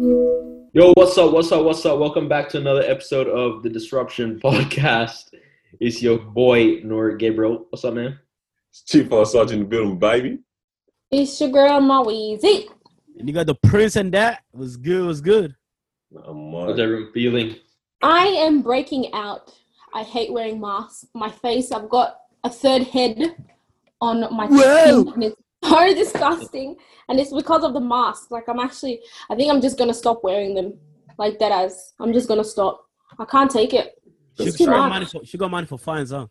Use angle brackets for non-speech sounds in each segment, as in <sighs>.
Yo, what's up? What's up? What's up? Welcome back to another episode of the Disruption <laughs> Podcast. It's your boy Noor Gabriel. What's up, man? It's Chief Fire Sergeant in the building, baby. It's your girl, my Weezy. And you got the prince and that was good. Was good. I'm How's on. everyone feeling? I am breaking out. I hate wearing masks. My face, I've got a third head on my Whoa. skin. And so disgusting. And it's because of the mask. Like, I'm actually, I think I'm just going to stop wearing them. Like that, as I'm just going to stop. I can't take it. She, she got money for she got money for fines, huh?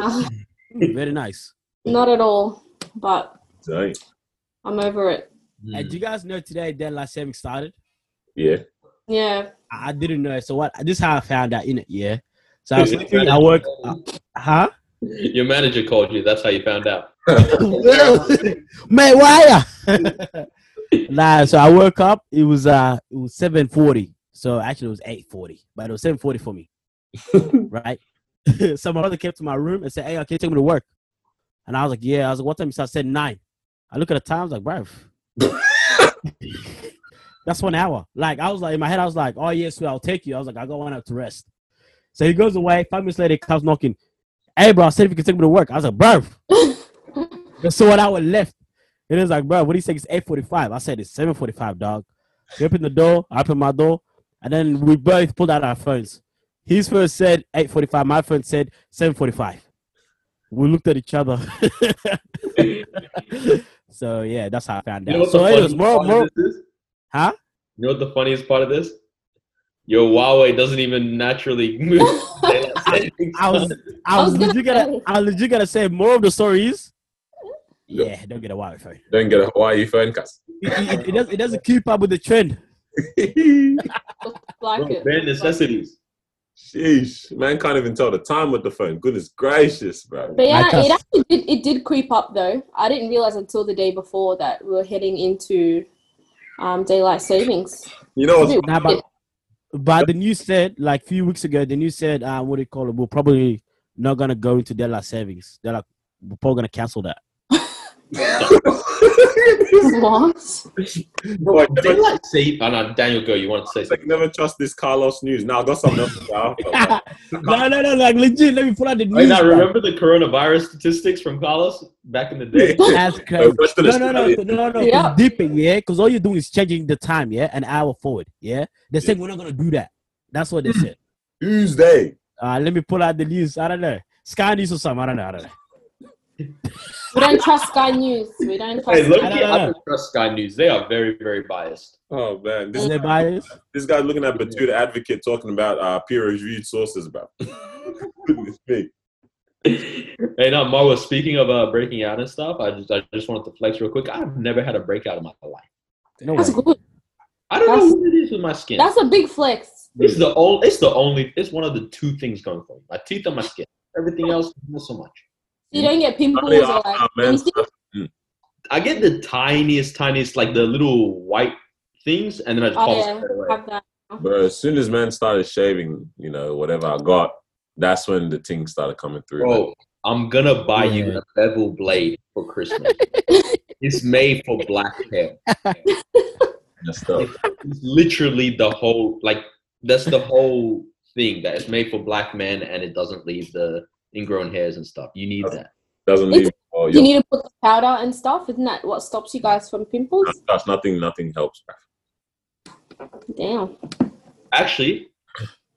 Uh, <laughs> Very nice. not at all. But Dang. I'm over it. And do you guys know today daylight saving started? Yeah. Yeah. I, I didn't know. So what? This is how I found out in it. Yeah. So I was looking. I work. Uh, huh? Your manager called you. That's how you found out. <laughs> Man, why? <laughs> nah. So I woke up. It was uh, it was seven forty. So actually, it was eight forty, but it was seven forty for me. <laughs> right? so my brother came to my room and said, "Hey, can you take me to work?" And I was like, "Yeah." I was like, "What time?" He said, I said nine. I look at the time. I was like, "Bruv, that's one hour." Like I was like in my head, I was like, "Oh yes, I'll take you." I was like, "I got one hour to rest." So he goes away. Five minutes later, he comes knocking. Hey, bro, I said if you can take me to work. I was like, "Bruv, there's so one hour left." It is like, bro, what do you say? It's eight forty-five. I said it's seven forty-five, dog. He opened the door. I opened my door, and then we both pulled out our phones. His phone said eight forty-five. My phone said seven forty-five. We looked at each other. <laughs> so yeah, that's how I found You know out. So it was funniest more, more, of this is? huh? You know what the funniest part of this? Your Huawei doesn't even naturally move. <laughs> I was, I I was, was gonna legit gonna, say. I was legit gonna say more of the stories. Yep. Yeah, don't get a Huawei phone. Don't get a Huawei phone, cuz. It, it, it, does, it doesn't keep up with the trend. like Bro, it. bare necessities. Sheesh. Man can't even tell the time with the phone. Goodness gracious, bro. But yeah, it actually did, it did creep up though. I didn't realize until the day before that we were heading into um, daylight savings. You know what's Dude, Nah, but, but the news said, like a few weeks ago, the news said, uh, what do you call it? We're probably not gonna go into daylight savings. They're like, we're probably gonna cancel that. What? Bro, Like, they like say, oh, no, Daniel, go. You want to say It's like something? never trust this Carlos news. Now I got something else to say after. <laughs> no, no, no, like legit. Let me pull out the Wait, news. now remember the coronavirus statistics from Carlos back in the day? That's crazy. Western No, no, no, no, no. Yeah. It's dipping, yeah. Because all you're doing is changing the time, yeah, an hour forward, yeah. They said we're not gonna do that. That's what they said. Tuesday. Uh, let me pull out the news. I don't know. Sky News or something. I don't know. I don't know. We don't trust Sky News. We don't trust. Hey, look, I I, don't know. don't trust Sky News. They are very, very biased. Oh man. This Is they biased? this guy's looking at Batuta Advocate talking about uh, peer reviewed sources, bro. <laughs> Goodness me. hey, now Marwa, speaking of uh, breaking out and stuff, I just I just wanted to flex real quick. I've never had a breakout in my life. No That's way. good. I don't That's- know what it is with my skin. That's a big flex. It's the only. It's the only. It's one of the two things going for me: my teeth and my skin. Everything else, not so much. You don't get pimples or like our man I get the tiniest, tiniest, like the little white things, and then I just Oh polish yeah, it away. have. But as soon as man started shaving, you know, whatever I got, that's when the things started coming through. Bro, I'm gonna buy you a bevel blade for Christmas. <laughs> it's made for black hair. that's stuff. It's literally the whole like that's the whole thing that it's made for black men and it doesn't leave the ingrown hairs and stuff. You need that. Doesn't It's- leave. Oh, You need to put the powder and stuff. Isn't that what stops you guys from pimples? touch, nothing, nothing helps. Damn. Actually,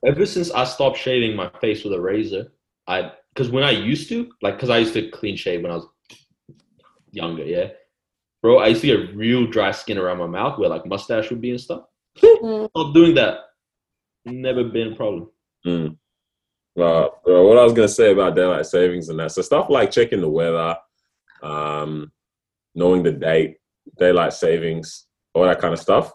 ever since I stopped shaving my face with a razor, I because when I used to like because I used to clean shave when I was younger, yeah. Bro, I used to get real dry skin around my mouth where like mustache would be and stuff. Mm. Stop doing that. Never been a problem. Mm. Uh, what I was gonna say about daylight savings and that, so stuff like checking the weather, um, knowing the date, daylight savings, all that kind of stuff.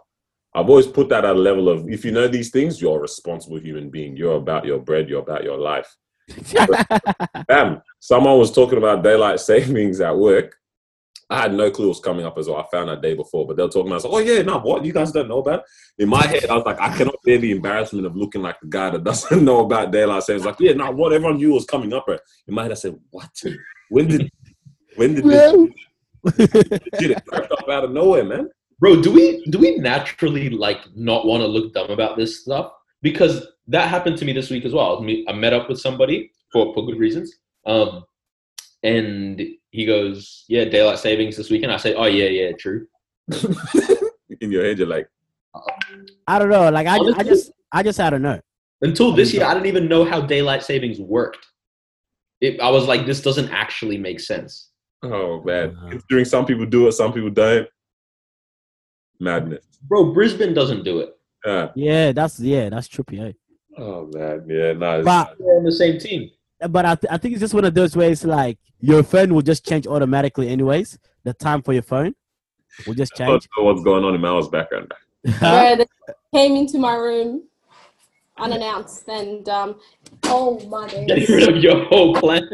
I've always put that at a level of if you know these things, you're a responsible human being. You're about your bread. You're about your life. <laughs> Bam! Someone was talking about daylight <laughs> savings at work. I had no clue it was coming up as well. I found out day before, but they were talking about, I was like, oh yeah, now what? You guys don't know about? it?" In my head, I was like, I cannot bear the embarrassment of looking like the guy that doesn't <laughs> know about daylight savings. Like, yeah, now what? Everyone knew was coming up. Right? In my head, I said, what? When did, when did this <laughs> shit? It crept up out of nowhere, man. bro, do we do we naturally like not want to look dumb about this stuff? Because that happened to me this week as well. I I met up with somebody for for good reasons. Um, and he goes, "Yeah, daylight savings this weekend." I say, "Oh yeah, yeah, true." <laughs> In your head, you're like, I don't know. Like I, I just, I just, I don't know. Until this year, I didn't even know how daylight savings worked. It, I was like, this doesn't actually make sense. oh man. Uh-huh. Considering some people do it, some people don't. Madness. Bro, Brisbane doesn't do it. Yeah. Yeah, that's yeah, that's trippy. Eh? Oh man, yeah, nice. But We're on the same team. But I, th- I think it's just one of those ways like your phone will just change automatically anyways. The time for your phone will just I change. know what's going on in Mal's background. <laughs> Where they came into my room unannounced and um, oh my Getting days. rid of your whole plan. <laughs>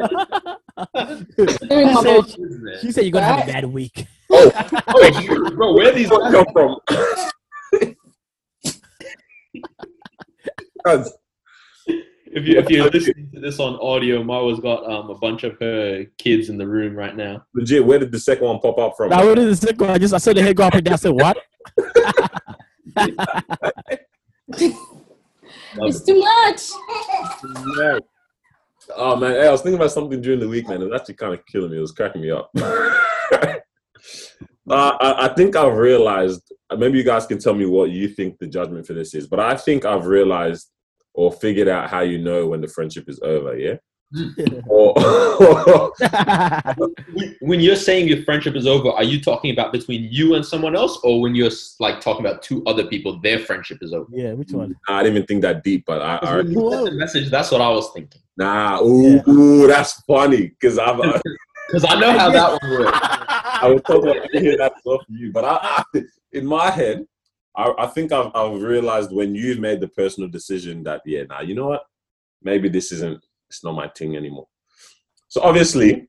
Doing my She said- she said you're gonna have a bad week. oh, bro, where these Where come from? <laughs> Guys, If you if you're <laughs> listening to this on audio, Marwa's got um a bunch of her kids in the room right now. legit, where did the second one pop up from? Now what is the second one? I just I saw the head go up and down. I said what? <laughs> It's too much. <laughs> Oh man, hey, I was thinking about something during the week, man. It was actually kind of killing me. It was cracking me up. uh, I, I think I've realized. Maybe you guys can tell me what you think the judgment for this is, but I think I've realized or figured out how you know when the friendship is over. Yeah. Or <laughs> <laughs> When- When you're saying your friendship is over, are you talking about between you and someone else, or when you're like talking about two other people, their friendship is over? yeah, which one? I didn't even think that deep, but I, I When the message, that's what I was thinking. nah. Ooh, ooh, that's funny because I've. Uh, <laughs> Because I know how that one works. I was talking about to hear that stuff from you, but I, I in my head, I, I think I've, I've realized when you've made the personal decision that yeah, now you know what, maybe this isn't it's not my thing anymore. So obviously,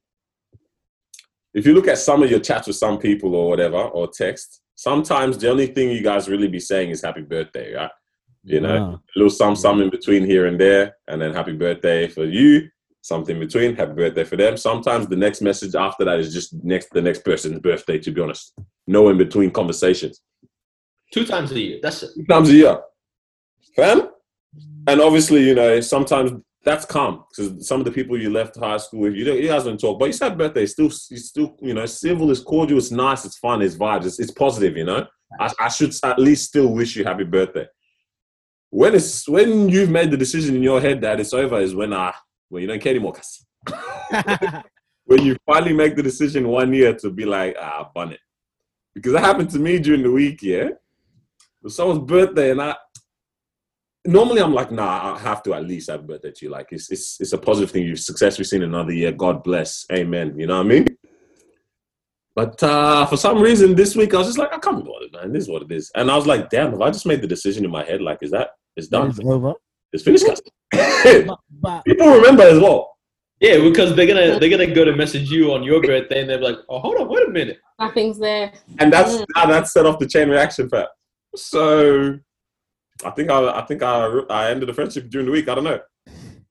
if you look at some of your chats with some people or whatever or text, sometimes the only thing you guys really be saying is happy birthday, right? You know, Wow. a little some some in between here and there, and then happy birthday for you. Something between, happy birthday for them. Sometimes the next message after that is just next the next person's birthday. To be honest, no in between conversations. Two times a year. That's it. Two times a year, fam. And obviously, you know, sometimes that's calm because some of the people you left high school with, you don't, you guys don't talk. But you said birthday, it's still, it's still, you know, civil, it's cordial, it's nice, it's fun, it's vibes, it's, it's positive. You know, I, I should at least still wish you happy birthday. When it's when you've made the decision in your head that it's over is when I when you don't care anymore. cuz. <laughs> when you finally make the decision one year to be like, ah, bun it. Because that happened to me during the week, yeah. It was someone's birthday, and I normally I'm like, nah, I have to at least have birthday to you. Like it's it's it's a positive thing. You've successfully seen another year. God bless. Amen. You know what I mean? But uh, for some reason this week I was just like, I can't be bothered, man. This is what it is. And I was like, damn, have I just made the decision in my head? Like, is that it's done? It's over. It's finished. But, <laughs> but People remember as well. Yeah, because they're gonna they're gonna go to message you on your birthday, and they're like, "Oh, hold on, wait a minute." Nothing's there. and that's Mm. now that set off the chain reaction part. So I think I I think I I ended the friendship during the week. I don't know.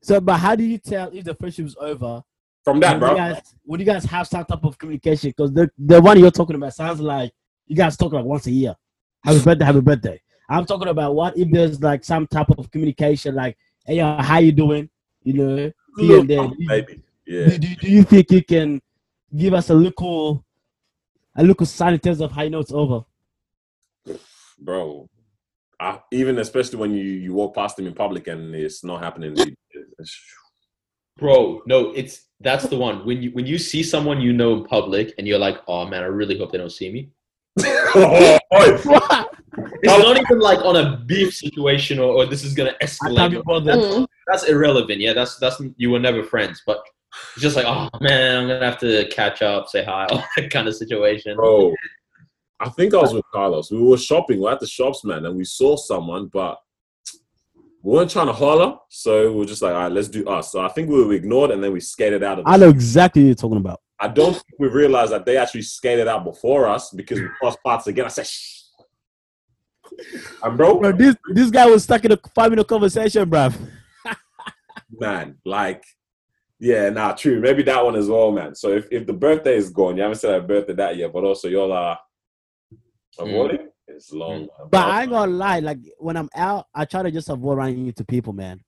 so, but how do you tell if the friendship is over? From that, bro. You guys, would you guys have some type of communication? Because the the one you're talking about sounds like you guys talk like once a year. Happy <sighs> birthday, happy birthday. I'm talking about what if there's like some type of communication, like, hey, uh, how you doing? You know, here and there. Do you- Maybe. Yeah. do, do, do you think you can give us a little a little sign in terms of how you know it's over? Bro. I, even especially when you, you walk past them in public and it's not happening. Bro, no, it's that's the one. When you when you see someone you know in public, and you're like, "Oh man, I really hope they don't see me." <laughs> oh, boy. It's not even like on a beef situation, or, or this is gonna escalate. be bothered. Mm. That's irrelevant. Yeah, that's that's you were never friends, but it's just like, oh man, I'm gonna have to catch up, say hi, <laughs> all that kind of situation. Bro. I think I was with Carlos. We were shopping. We were at the shops, man, and we saw someone, but we weren't trying to holler. So we were just like, all right, let's do us. So I think we were ignored and then we skated out of the I know exactly what you're talking about. I don't think we realized that they actually skated out before us because we crossed paths again. I said, Shh. And bro, Bro, this this guy was stuck in a five minute conversation, bruv. <laughs> man, like, yeah, nah, true. Maybe that one as well, man. So if, if the birthday is gone, you haven't said happy birthday that year, but also y'all are Avoiding mm. is long. Mm. man. But I ain't gonna lie, like when I'm out, I try to just avoid running into people, man.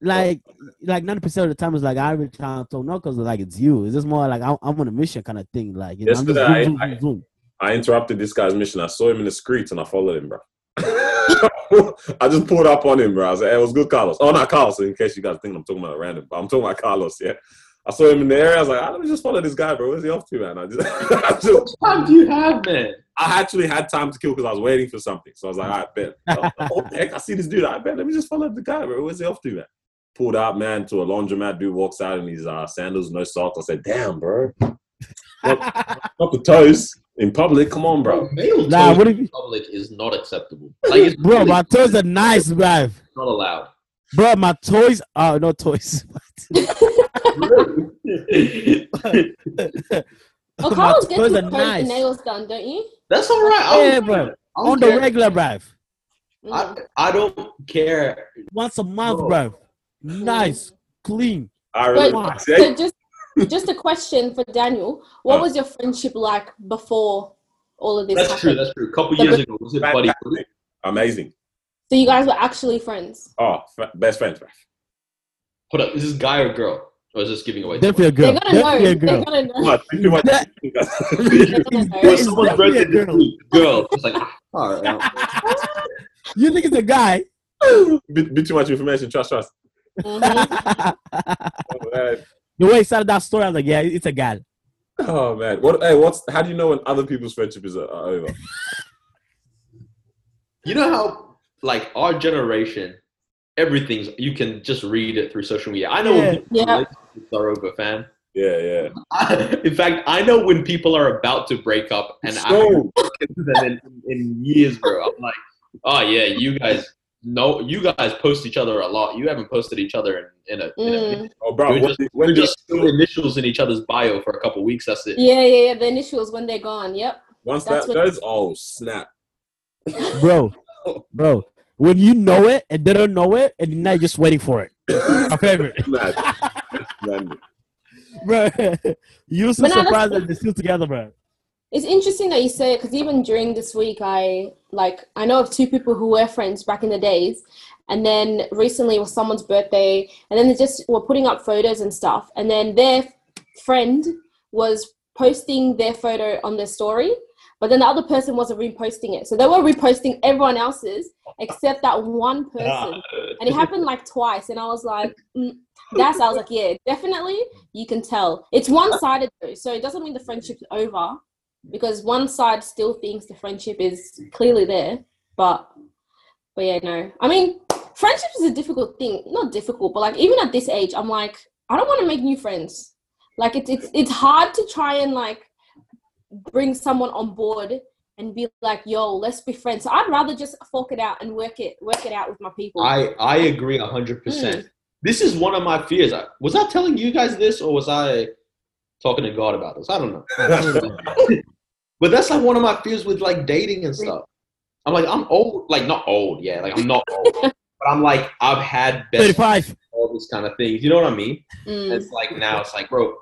Like, like ninety percent of the time, it's like I every time I talk, not because like it's you. It's just more like I'm, I'm on a mission kind of thing. Like, you know, I'm just Yesterday, zoom, I- zoom. I interrupted this guy's mission. I saw him in the streets and I followed him, bro. <laughs> I just pulled up on him, bro. I was like, hey, it was good, Carlos. Oh, not Carlos, in case you guys think I'm talking about random, but I'm talking about Carlos, yeah. I saw him in the area. I was like, ah, let me just follow this guy, bro. Where's he off to, man? <laughs> I just, I, just, What time do you have, man? I actually had time to kill because I was waiting for something. So I was like, I bet. Oh, heck, I see this dude. I bet. Let me just follow the guy, bro. Where's he off to, man? Pulled out, man, to a laundromat. Dude walks out in his uh, sandals, no socks. I said, damn, bro. Not <laughs> the toes in public. Come on, bro. Male Nah, toes what if you, in public is not acceptable. <laughs> Like it's bro? really My toes are nice, bro. not allowed. Bro, my toys are no toys. Oh, my Carlos gets his nice. nails done, don't you? That's all right. I Yeah, don't bro. care. On the regular, bro. I. I don't care. Once a month, Bro. bro. Nice, clean. I But really, so just just a question for Daniel. What Oh. was your friendship like before all of this That's true. That's true. A couple Yeah, years ago, was it Buddy? Amazing. So you guys were actually friends. Oh, f- best friends, bro. Hold up. Is this guy or girl? Or is this giving away? Definitely a They're girl. gonna know. Definitely a They're girl. gonna Too much. That- They're gonna know. much? It was It's someone's birthday a this girl. week. Girl. It's like, ah, all right. <laughs> You think it's a guy? <laughs> bit, bit too much information. Trust, trust. Mhm. Oh man. the way he started that story, I was like, yeah, it's a guy. Oh, man. What? Hey, what's? How do you know when other people's friendship is uh, over? You know how, like, our generation, everything's, you can just read it through social media. I know Yeah. when people's Yeah. are over, fam. Yeah, yeah. I, <laughs> in fact, I know when people are about to break up, and I So, <laughs> haven't them in, in years, bro. I'm like, oh yeah, you guys know, you guys post each other a lot. You haven't posted each other in, in a. In a Mm. oh, bro, You're when, just- did- when We're just initials in each other's bio for a couple weeks. That's it. Yeah, yeah, yeah. The initials when they're gone. Yep. once that's that what- goes, oh snap! Bro, <laughs> bro. When you know it and they don't know it, and now you're just waiting for it. <coughs> My favorite. Snap. Man, bro. You're so But surprised that they're still together, bro. It's interesting that you say it because even during this week, I like I know of two people who were friends back in the days, and then recently was someone's birthday, and then they just were putting up photos and stuff, and then their friend was posting their photo on their story, but then the other person wasn't reposting it, so they were reposting everyone else's except that one person, and it happened like twice, and I was like, mm, that's I was like, yeah, definitely, you can tell it's one sided though, so it doesn't mean the friendship's over because one side still thinks the friendship is clearly there, but but yeah, no. I mean, friendship is a difficult thing. Not difficult, but like even at this age, I'm like, I don't want to make new friends. Like it's it's it's hard to try and like bring someone on board and be like, yo, let's be friends. So I'd rather just fork it out and work it work it out with my people. I I agree hundred percent. This is one of my fears. I, was I telling you guys this, or was I talking to God about this? I don't know. <laughs> but that's like one of my fears with like dating and stuff. I'm like, I'm old, like not old, yeah, like I'm not old, <laughs> but I'm like, I've had best 35. all this kind of things. You know what I mean? Mm. It's like now it's like, bro,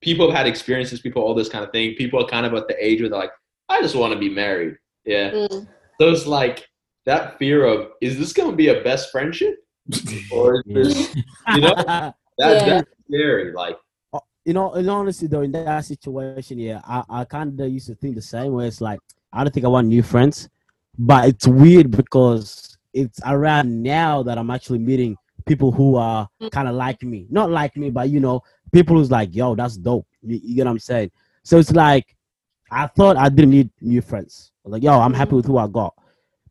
people have had experiences, people all this kind of thing. People are kind of at the age where they're like, I just want to be married. Yeah. Mm. So it's like that fear of is this gonna be a best friendship? <laughs> Or is this you know <laughs> that, Yeah. that's scary. Like you know, in honesty though, in that situation, yeah, I, I kind of used to think the same way. It's like I don't think I want new friends, but it's weird because it's around now that I'm actually meeting people who are kind of like me, not like me, but you know, people was like, yo, that's dope. You, you get what I'm saying? So it's like I thought I didn't need new friends. I was like, yo, I'm happy mm-hmm. with who I got.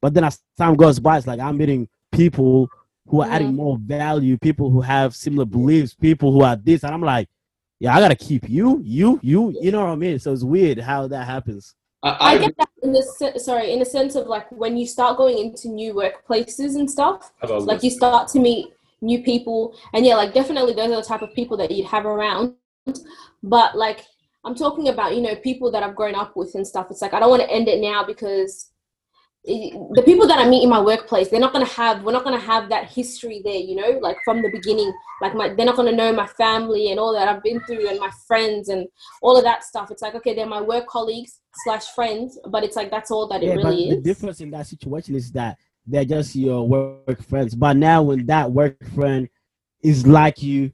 But then as time goes by, it's like I'm meeting people who are adding mm-hmm. more value, people who have similar beliefs, people who are this, and I'm like, yeah, I gotta keep you, you, you. You know what I mean? So it's weird how that happens. I, I I, get that in the se- sorry in the sense of like when you start going into new workplaces and stuff, That's what I was like you start to meet new people, and yeah, like definitely those are the type of people that you'd have around. But like I'm talking about, you know, people that I've grown up with and stuff. It's like I don't want to end it now because the people that I meet in my workplace, they're not gonna have we're not gonna have that history there, you know, like from the beginning. Like my they're not gonna know my family and all that I've been through and my friends and all of that stuff. It's like okay, they're my work colleagues slash friends, but it's like that's all that Yeah, it really but really the difference in that situation is that they're just your work friends. But now, when that work friend is like you,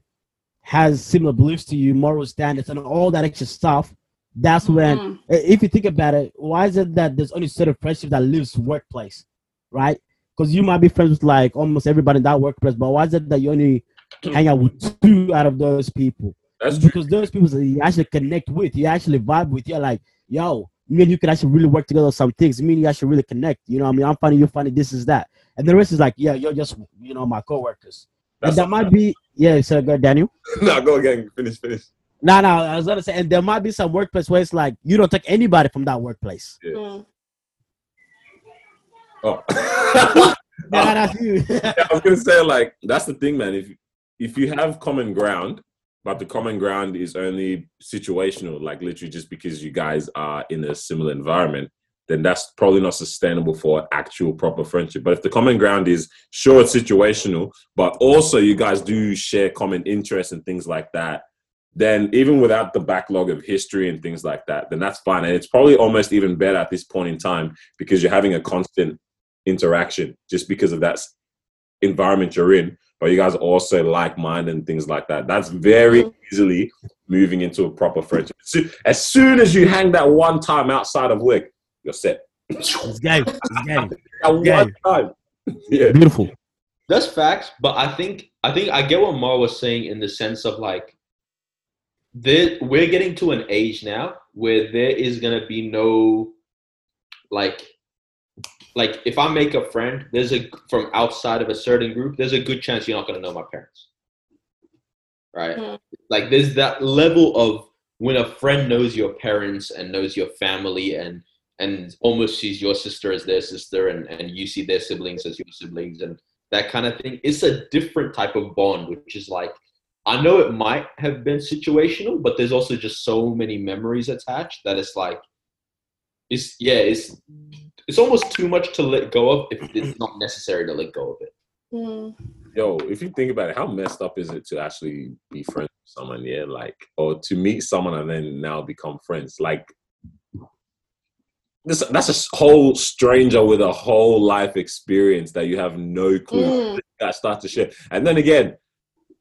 has similar beliefs to you, moral standards, and all that extra stuff, that's when, Mm. i- if you think about it, why is it that there's only certain friendship that lives workplace, right? Because you might be friends with like almost everybody in that workplace, but why is it that you only hang out with two out of those people? That's true. because those people that you actually connect with, you actually vibe with, you're like, yo, me and you can actually really work together on some things. Me and you actually really connect. You know what I mean? I'm funny, you're funny, this is that. And the rest is like, yeah, you're just, you know, my coworkers. And That's that might be, yeah, so go, Daniel. <laughs> no, go again. Finish, finish. No, no, I was gonna say, and there might be some workplace where it's like you don't take anybody from that workplace. Mm. Oh. Yeah, that's you. Yeah, I was gonna say like that's the thing, man. If if you have common ground, but the common ground is only situational, like literally just because you guys are in a similar environment, then that's probably not sustainable for actual proper friendship. But if the common ground is sure it's situational, but also you guys do share common interests and things like that, then even without the backlog of history and things like that, then that's fine. And it's probably almost even better at this point in time because you're having a constant interaction just because of that environment you're in. But you guys also like minded and things like that. That's very Mhm. easily moving into a proper friendship. So- As soon as you hang that one time outside of work, you're set. It's game. It's <laughs> game. That Yeah. one time. Yeah. Beautiful. That's facts, but I think I think I get what Mar was saying in the sense of like there we're getting to an age now where there is gonna be no like like if I make a friend, there's a from outside of a certain group, there's a good chance you're not gonna know my parents. Right? Mm. Like there's that level of when a friend knows your parents and knows your family and and almost sees your sister as their sister and, and you see their siblings as your siblings and that kind of thing. It's a different type of bond, which is like I know it might have been situational, but there's also just so many memories attached that it's like it's yeah, it's it's almost too much to let go of if it's not necessary to let go of it. Mm. Yo, if you think about it, how messed up is it to actually be friends with someone, yeah? Like, or to meet someone and then now become friends? Like, this, that's a whole stranger with a whole life experience that you have no clue. Mm. That start to share. And then again,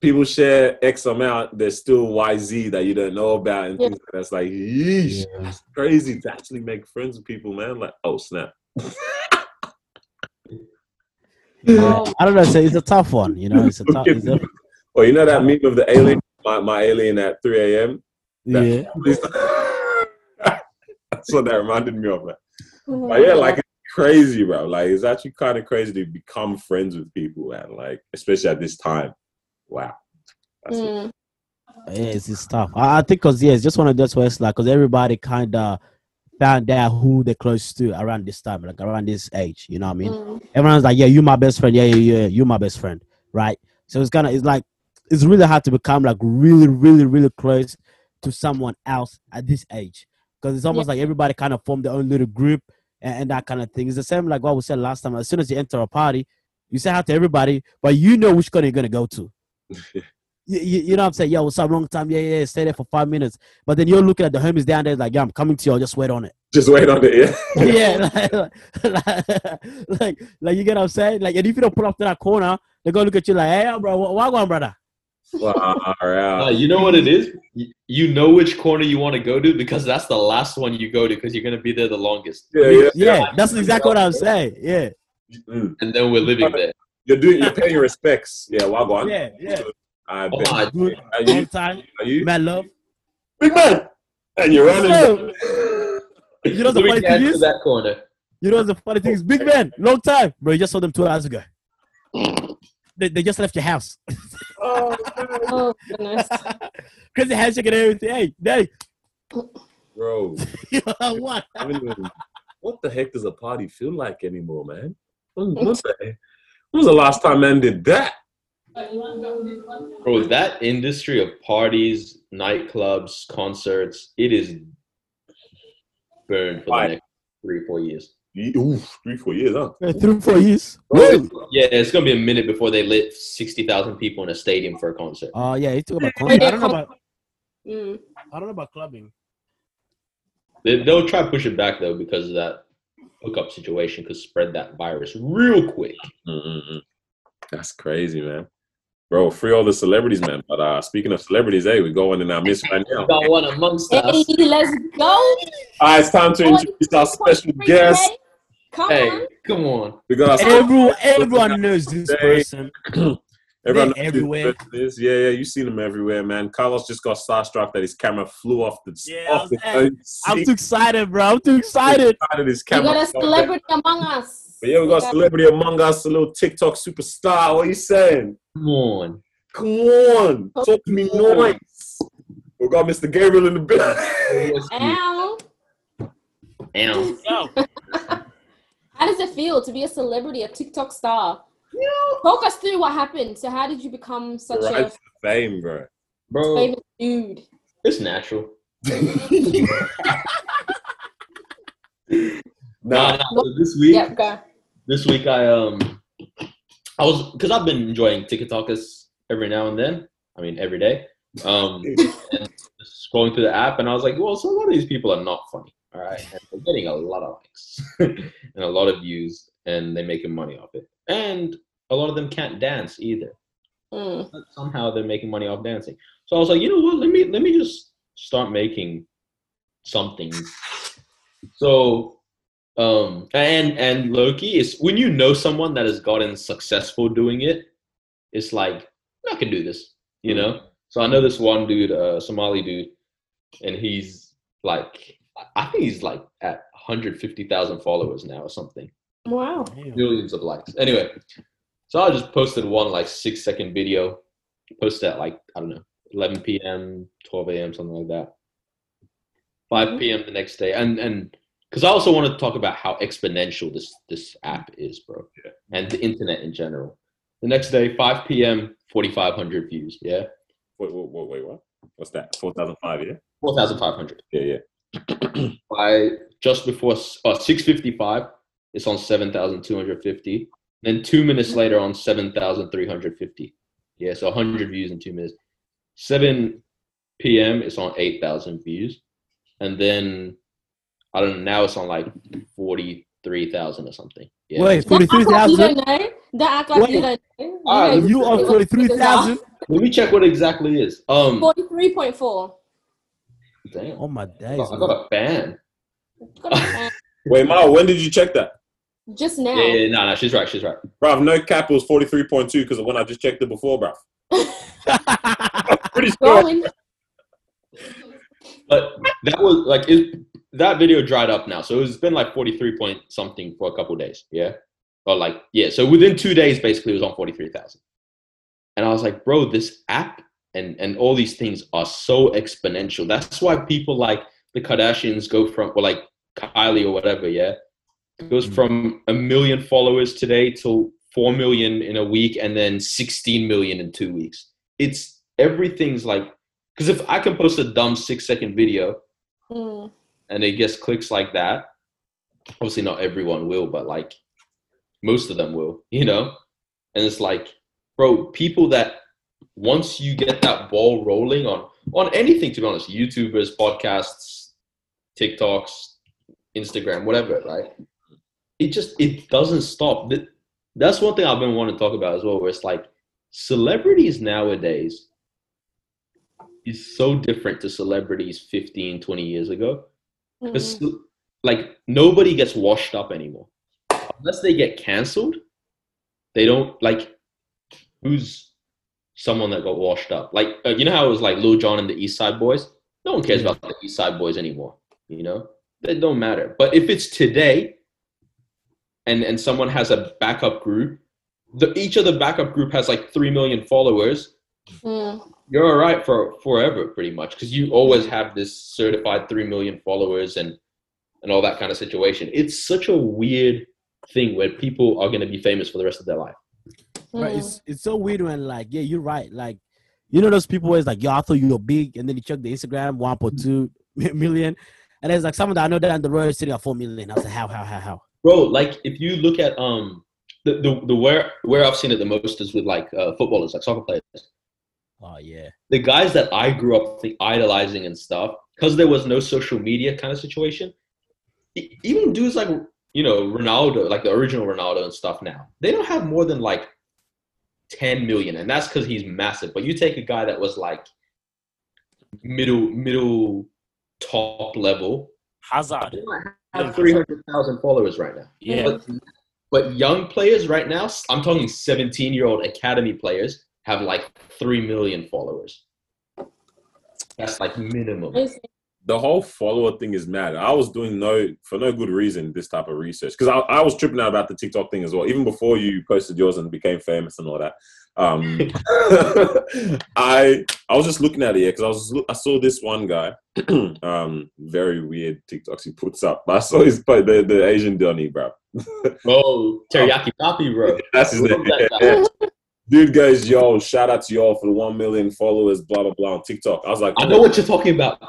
people share X amount, there's still YZ that you don't know about and Yeah. things like that. It's like, yeesh, Yeah. it's crazy to actually make friends with people, man. Like, oh, snap. <laughs> Oh. I don't know. It's a, it's a tough one. You know, it's a tough. It's a, <laughs> Well, you know that meme of the alien, my, my alien at 3 a.m.? yeah. <laughs> That's what that reminded me of, man. Oh but yeah, like it's crazy, bro. Like it's actually kind of crazy to become friends with people, and Like especially at this time. Wow. Mm. Yeah, it's, it's tough. I, I think because yeah, it's just one of those where it's like because everybody kind of found out who they're close to around this time, like around this age. You know what I mean? Mm. Everyone's like, yeah, you my best friend. Yeah, yeah, yeah, you my best friend, right? So it's kind of it's like it's really hard to become like really, really, really close to someone else at this age because it's almost like everybody kind of formed their own little group and, and that kind of thing. It's the same like what we said last time. As soon as you enter a party, you say hi to everybody, but you know which corner you're gonna go to. You, you, you know what I'm saying? Yo, what's up? Long time. Yeah, yeah, yeah. Stay there for five minutes. But then you're looking at the homies down there, like, yeah, I'm coming to you. I'll just wait on it. Just wait on it, yeah. <laughs> yeah, like, <laughs> like, like, like, you get what I'm saying? Like, and if you don't pull up to that corner, they're gonna look at you like, hey, bro, what, what going, brother? wow. Uh, you know what it is? You- You know which corner you want to go to because that's the last one you go to because you're gonna be there the longest. yeah, yeah. Yeah, that's exactly what I'm saying. Yeah. And then we're living there. You're doing you're paying your respects. Yeah, wagwan. yeah, yeah. I Oh bet. my Good, Are long you, time, are you man, love. big man? And you're running. Yo, you know the funny thing is, that corner. you know the funny thing is, big man, long time, bro. You just saw them two hours ago. They, they just left your house. Oh, <laughs> Oh goodness. Crazy handshake and everything. Hey, hey, bro. <laughs> what? I haven't what the heck does a party feel like anymore, man? When, what the heck? <laughs> when was the last time man did that? Bro, that industry of parties, nightclubs, concerts, it is burned for Why? the next three, four years. Ye- Oof, three, four years, huh? Uh, Three, four years. Bro, yeah, it's gonna be a minute before they lit sixty thousand people in a stadium for a concert. Oh yeah, he talking about clubbing. I don't know about Mm. I don't know about clubbing. They, they'll try to push it back though because of that hookup situation could spread that virus real quick. Mm-mm-mm. That's crazy, man. Bro, free all the celebrities, man. But uh, speaking of celebrities, hey, we're going in our midst right now. Got one amongst Hey, us. let's go. All right, it's time to introduce our special guest. Come Hey, on. come on. We got our Everyone, everyone knows this person. <clears throat> Everyone knows everywhere. this. Yeah, yeah, you've seen him everywhere, man. Carlos just got starstruck that his camera flew off the Yeah, I off was- the hey, I'm too excited, bro. I'm too excited. Excited his We got a celebrity among us. But yeah, we got a celebrity among us, a little TikTok superstar. What are you saying? Come on. Come on, talk to me nice. We got Mr. Gabriel in the building. <laughs> Ow. Damn. <laughs> How does it feel to be a celebrity, a TikTok star? Talk us through what happened. So, how did you become such right a fame, bro. Bro, famous dude? it's natural. <laughs> Nah, Nah, nah, so this week, Yep, go. this week I um I was because I've been enjoying TikTokers every now and then. I mean every day. Um <laughs> and scrolling through the app and I was like, well, so a lot of these people are not funny. All right. And they're getting a lot of likes <laughs> and a lot of views and they're making money off it. And a lot of them can't dance either. Mm. But somehow they're making money off dancing. So I was like, you know what? Let me let me just start making something. So um and and Loki is when you know someone that has gotten successful doing it, it's like I can do this, you know. So I know this one dude, uh, Somali dude, and he's like, I think he's like at 150,000 followers now or something Wow. millions of likes. Anyway, so I just posted one like six second video, posted at like I don't know, 11 p.m., 12 a.m., something like that. 5 Mhm. p.m. the next day, and and because I also want to talk about how exponential this this app is, bro, and the internet in general. The next day, 5 p.m., 4,500 views. Yeah, wait, wait, wait, wait, what? What's that? Four thousand five, yeah. 4,500. Yeah, yeah. <clears throat> By just before uh, 6:55, it's on 7,250. Then two minutes later, on 7,350. Yeah, so 100 views in two minutes. 7 p.m. it's on 8,000 views, and then I don't know. Now it's on like 43,000 or something. Yeah. Wait, Don't act forty-three like you thousand. don't know. Don't act you Wait. don't. Ah, You are what forty-three figures Let me check what exactly is. Um, Forty-three point four. damn. Oh my I days. got, I got a fan. <laughs> Wait, Mao, when did you check that? Just now. Yeah, yeah, no, no, she's right. She's right. Bruv, no cap, it was 43.2 because of when I just checked it before, bruv. <laughs> Pretty sure. Going. But that was like it, that video dried up now, so it's been like forty three point something for a couple days. Yeah, or like yeah. So within two days, basically, it was on forty three thousand. And I was like, bro, this app and and all these things are so exponential. That's why people like the Kardashians go from or like Kylie or whatever. Yeah, goes Mhm. from a million followers today to four million in a week, and then sixteen million in two weeks. It's everything's like because if I can post a dumb six second video Mm. and it gets clicks like that, obviously not everyone will, but like most of them will, you know? And it's like, bro, people that once you get that ball rolling on on anything to be honest, YouTubers, podcasts, TikToks, Instagram, whatever, right? It just it doesn't stop. That's one thing I've been wanting to talk about as well, where it's like celebrities nowadays is so different to celebrities 15, 20 years ago. Mm. Because like nobody gets washed up anymore. Unless they get cancelled, they don't like who's someone that got washed up. Like uh, you know how it was like Lil Jon and the East Side Boyz? No one cares about the East Side Boyz anymore. You know? They don't matter. But if it's today and and someone has a backup group, the each of the backup group has like three million followers, Mm. you're all right for forever pretty much because you always have this certified 3 million followers and and all that kind of situation it's such a weird thing where people are going to be famous for the rest of their life Right, Mm. it's it's so weird when like yeah, you're right. Like you know those people where it's like yo, I thought you were big, and then you check the Instagram one point two <laughs> million, and there's like someone that I know down in the royal city are four million. I was like, how how how how? Bro. Like if you look at um the the, the where where I've seen it the most is with like uh, footballers, like soccer players. Oh yeah. The guys that I grew up idolizing and stuff, because there was no social media kind of situation. Even dudes like you know Ronaldo, like the original Ronaldo and stuff. Now they don't have more than like ten million, and that's because he's massive. But you take a guy that was like middle middle top level, Hazard. they might have three hundred thousand followers right now. Yeah. But, but young players right now, I'm talking 17 year old academy players, have like 3 million followers. That's like minimum. the whole follower thing is mad. I was doing no for no good reason this type of research because I, I was tripping out about the TikTok thing as well. Even before you posted yours and became famous and all that, um, <laughs> I I was just looking at it because I was I saw this one guy, <clears throat> um, very weird TikToks he puts up. But I saw his the the Asian Donny, bro. <laughs> Oh, teriyaki papi, bro. <laughs> That's his name. That guy. Dude goes, yo, shout out to y'all for the one million followers, blah blah blah on TikTok. I was like, I know what you're talking about.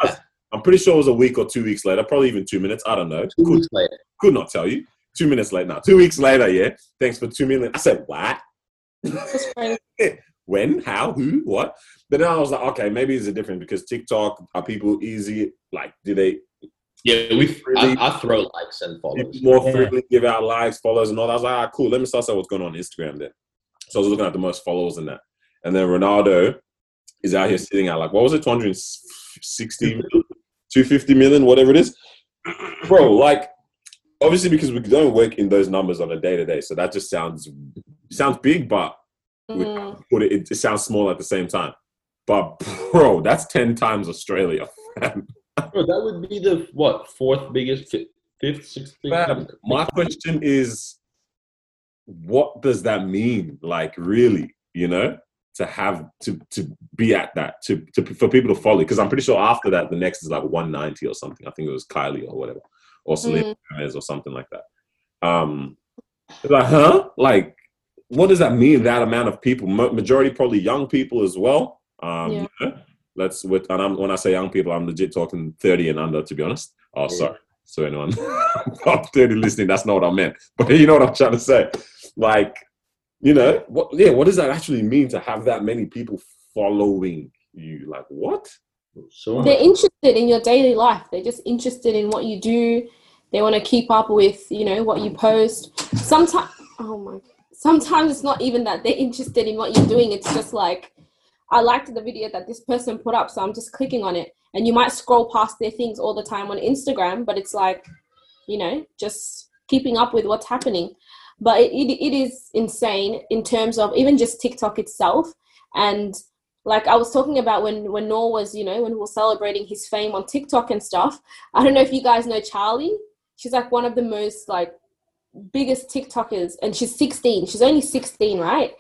I'm pretty sure it was a week or two weeks later, probably even two minutes. I don't know. Two Could, weeks later. could not tell you. Two minutes later, now two weeks later, yeah. Thanks for two million. I said, what? Just friends. <laughs> When? How? Who? What? But then I was like, okay, maybe it's a different because TikTok are people easy? Like, do they Yeah, we. Really? I, I throw likes and follows. more Yeah. freely give out likes, follows, and all that? I was like, ah, cool. Let me start seeing what's going on on Instagram then. So I was looking at the most followers and that, and then Ronaldo is out here sitting at like what was it, 260 million, 250 million, whatever it is, bro. Like, obviously because we don't work in those numbers on a day to day, so that just sounds sounds big, but Mm. but it, it sounds small at the same time. But bro, that's ten times Australia. <laughs> Bro, that would be the what fourth biggest, fifth, sixth. Fam, biggest? my question is, what does that mean? Like, really, you know, to have to to be at that to, to for people to follow? Because I'm pretty sure after that, the next is like 190 or something. I think it was Kylie or whatever, or Selena Gomez or something like that. Um, like, huh? Like, what does that mean? That amount of people, majority probably young people as well. Um, Yeah. you know? let's with and I'm, when I say young people, I'm legit talking 30 and under. To be honest. Oh, Yeah. sorry. So anyone <laughs> up 30 listening, that's not what I meant. But you know what I'm trying to say. Like, you know, what? Yeah, what does that actually mean to have that many people following you? Like, what? So They're interested in your daily life. They're just interested in what you do. They want to keep up with, you know, what you post. Sometimes, oh my, sometimes it's not even that they're interested in what you're doing. It's just like, I liked the video that this person put up, so I'm just clicking on it. And you might scroll past their things all the time on Instagram, but it's like, you know, just keeping up with what's happening. But it, it, it is insane in terms of even just TikTok itself. And like I was talking about when when Noor was, you know, when we were celebrating his fame on TikTok and stuff. I don't know if you guys know Charli. She's like one of the most like biggest TikTokers, and she's 16. She's only 16, right?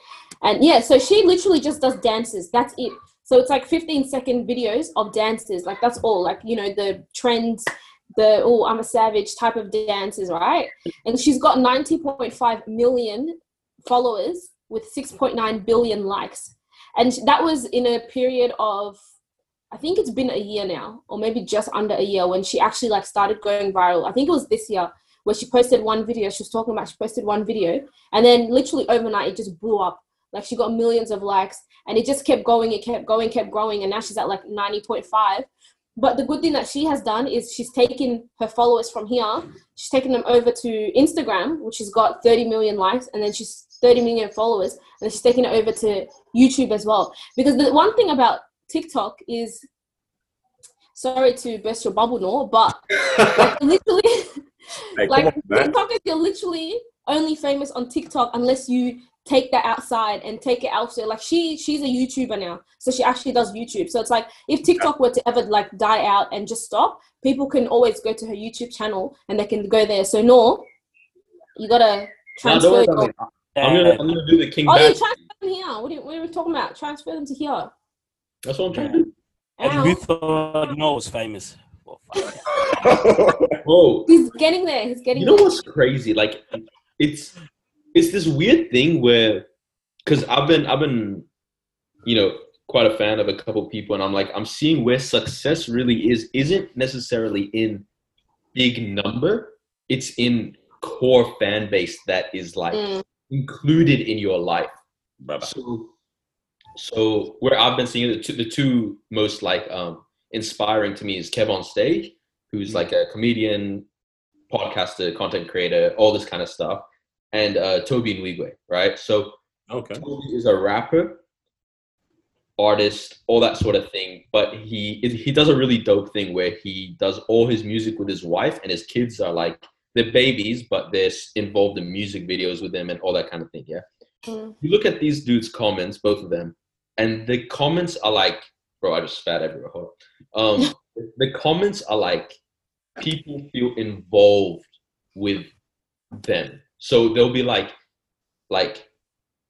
And yeah, so she literally just does dances. That's it. So it's like 15 second videos of dances. Like that's all. Like you know the trends, the oh I'm a savage type of dances, right? And she's got 90.5 million followers with 6.9 billion likes and that was in a period of i think it's been a year now or maybe just under a year when she actually like started going viral i think it was this year where she posted one video she was talking about she posted one video and then literally overnight it just blew up like she got millions of likes and it just kept going it kept going kept growing and now she's at like 90.5 but the good thing that she has done is she's taken her followers from here she's taken them over to instagram which has got 30 million likes and then she's 30 million followers and then she's taking it over to YouTube as well. Because the one thing about TikTok is, sorry to burst your bubble, Noor, but like, <laughs> literally, Hey, like come on, man. TikTokers, you're literally only famous on TikTok unless you take that outside and take it elsewhere. Like she, she's a YouTuber now, so she actually does YouTube. So it's like if TikTok were to ever like die out and just stop, people can always go to her YouTube channel and they can go there. So no, you gotta transfer. worry your- I'm gonna, I'm gonna do the king Oh, you badge. transfer them here. What are, you, what are we talking about? Transfer them to here. That's what I'm trying to do. And Ow. we thought Noor was famous. Well, fuck. Bro, <laughs> He's getting there. He's getting you know there. what's crazy? Like, it's it's this weird thing where, because I've been I've been, you know, quite a fan of a couple people, and I'm like I'm seeing where success really is isn't necessarily in big number. It's in core fan base that is like Mm. included in your life. Brother. So, so where I've been seeing the two, the two most like um, inspiring to me is KevOnStage, who's like a comedian, podcaster, content creator, all this kind of stuff, and uh, Tobe Nwigwe, right? So Okay. Tobe is a rapper, artist, all that sort of thing. But he he does a really dope thing where he does all his music with his wife, and his kids are like they're babies, but they're involved in music videos with them and all that kind of thing. Yeah. Mm. You look at these dudes' comments, both of them, and the comments are like, bro, I just spat everywhere. Hold. Um, <laughs> the comments are like people feel involved with them. So they'll be like, like,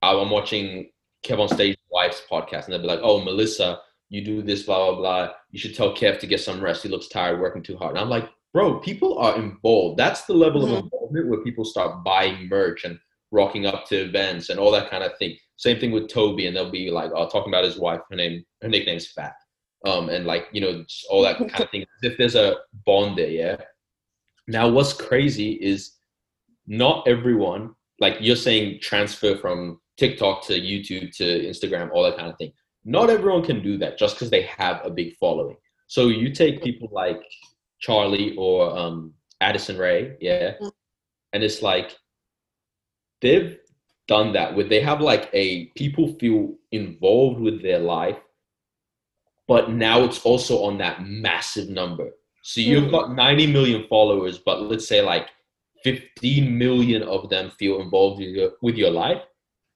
I'm watching KevOnStage wife's podcast, and they'll be like, "Oh, Melissa, you do this, blah blah blah. You should tell Kev to get some rest. He looks tired, working too hard." And I'm like, "Bro, people are involved. That's the level Mhm. of involvement where people start buying merch and rocking up to events and all that kind of thing." Same thing with Tobe, and they'll be like, "Oh, talking about his wife. Her name, her nickname's Fat." Um, and like you know, just all that kind of <laughs> thing. As if there's a bond there, yeah. Now, what's crazy is not everyone, like you're saying, transfer from TikTok to YouTube to Instagram, all that kind of thing. Not everyone can do that just because they have a big following. So you take people like Charli or um, Addison Rae, yeah, Mm. and it's like they've done that where they have like a people feel involved with their life, but now it's also on that massive number. So you've Mm. got 90 million followers, but let's say like 15 million of them feel involved with your, with your life.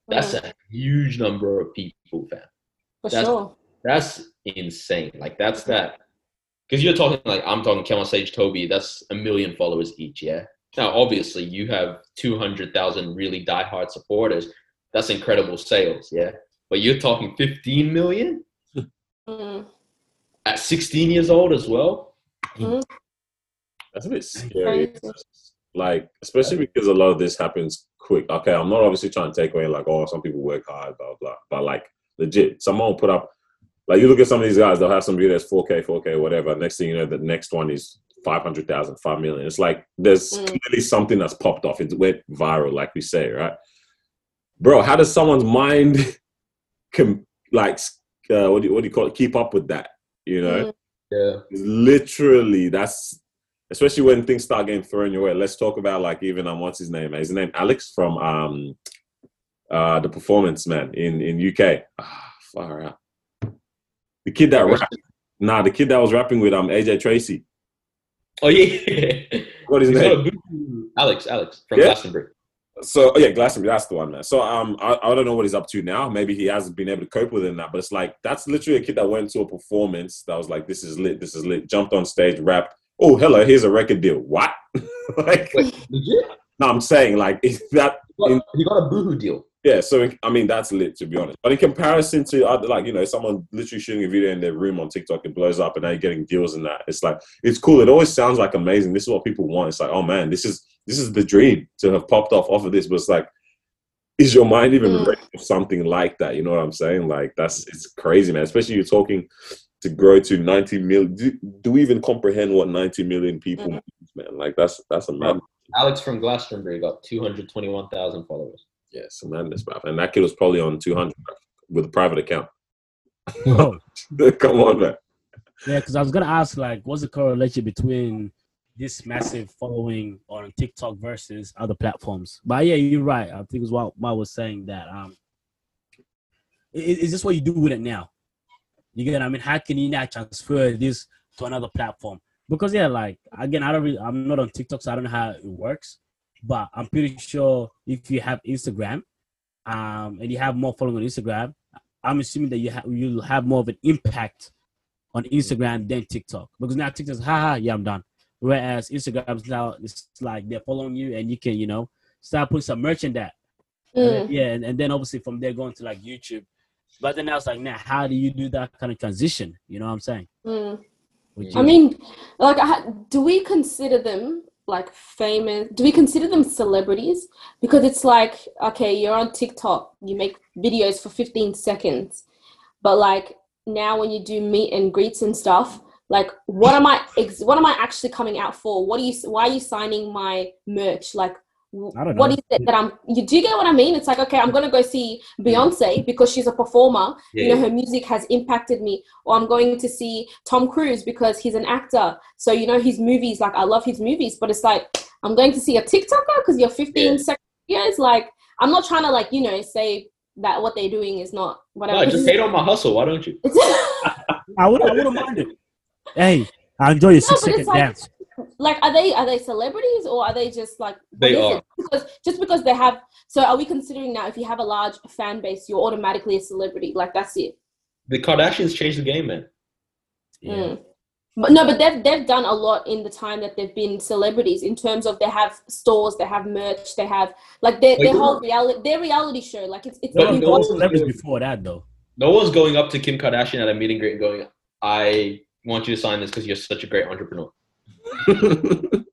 That's Mm. a huge number of people, fam. for that's- sure. That's insane. Like that's that. Because you're talking like I'm talking Kevin Sage, Tobe. That's a million followers each. Yeah. Now, obviously, you have 200,000 really diehard supporters. That's incredible sales. Yeah. But you're talking 15 million Mm. at 16 years old as well. That's a bit scary. Like, especially because a lot of this happens quick. Okay, I'm not obviously trying to take away like, oh, some people work hard, blah blah. But like, legit, someone will put up. Like, you look at some of these guys, they'll have some videos 4K, 4K, whatever. Next thing you know, the next one is 500,000, 5 million. It's like there's Mm. clearly something that's popped off. It went viral, like we say, right? Bro, how does someone's mind, <laughs> com- like, uh, what do you, what do you call it? Keep up with that, you know? Mm. Yeah. literally that's especially when things start getting thrown your way let's talk about like even um what's his name his name alex from um uh the performance man in in uk ah, far out the kid that rapped nah the kid that was rapping with um AJ Tracey Oh yeah. <laughs> what is his name Alex, Alex from Yeah? Glastonbury. so oh yeah glastonbury that's the one man so um I, I don't know what he's up to now maybe he hasn't been able to cope with it now but it's like that's literally a kid that went to a performance that was like this is lit this is lit jumped on stage rapped oh hello here's a record deal what <laughs> like Wait, legit? No, I'm saying like <laughs> is that He got, he got a boohoo deal. Yeah. So I mean that's lit to be honest. But in comparison to other like you know someone literally shooting a video in their room on TikTok, it blows up, and now you're getting deals and that. It's like it's cool. It always sounds like amazing. This is what people want. It's like oh man, this is this is the dream to have popped off off of this. But it's like, is your mind even Mm. ready for something like that? You know what I'm saying? Like that's it's crazy, man. Especially you're talking to grow to 90 million. Do, do we even comprehend what 90 million people Mhm. means, man? Like that's that's a man. Alex from Glastonbury got 221,000 followers. Yeah, it's a madness, bruv. And that kid was probably on 200 bruv, with a private account. <laughs> Come on, man. Yeah, because I was gonna ask like, what's the correlation between this massive following on TikTok versus other platforms? But yeah, you're right. I think it was what I was saying that um, i- is this what you do with it now? You get? what I mean, how can you now transfer this to another platform? Because yeah, like again, I don't really, I'm not on TikTok, so I don't know how it works. But I'm pretty sure if you have Instagram, um, and you have more following on Instagram, I'm assuming that you have you'll have more of an impact on Instagram than TikTok because now TikTok's haha yeah I'm done. Whereas Instagram's now it's like they're following you and you can you know start putting some merch in that. Mm. yeah, and, and then obviously from there going to like YouTube. But then I was like, now how do you do that kind of transition? You know what I'm saying? Mm. I mean, like, do we consider them like famous? Do we consider them celebrities? Because it's like, okay, you're on TikTok, you make videos for 15 seconds, but like now when you do meet and greets and stuff, like, what am I? Ex- what am I actually coming out for? What are you? Why are you signing my merch? Like, what know. is it that I'm you do you get what I mean? It's like okay, I'm gonna go see Beyonce because she's a performer. Yeah. You know, her music has impacted me. Or I'm going to see Tom Cruise because he's an actor. So you know his movies, like I love his movies, but it's like I'm going to see a TikToker because you're 15 Yeah. seconds. Yeah, it's like I'm not trying to like, you know, say that what they're doing is not whatever. No, just hate on my hustle. Why don't you? <laughs> <laughs> I would I wouldn't mind it. Hey, I enjoy your No, six but second like- dance. Like are they are they celebrities or are they just like They are. it? because just because they have so are we considering now if you have a large fan base you're automatically a celebrity like that's it The Kardashians changed the game, man. Yeah. Mm. but no but they've they've done a lot in the time that they've been celebrities in terms of they have stores they have merch they have like their, Wait, their whole reality their reality show like it's it's But There been no was one- celebrities before that though. No one's going up to Kim Kardashian at a meeting and greet and going, "I want you to sign this because you're such a great entrepreneur." <laughs>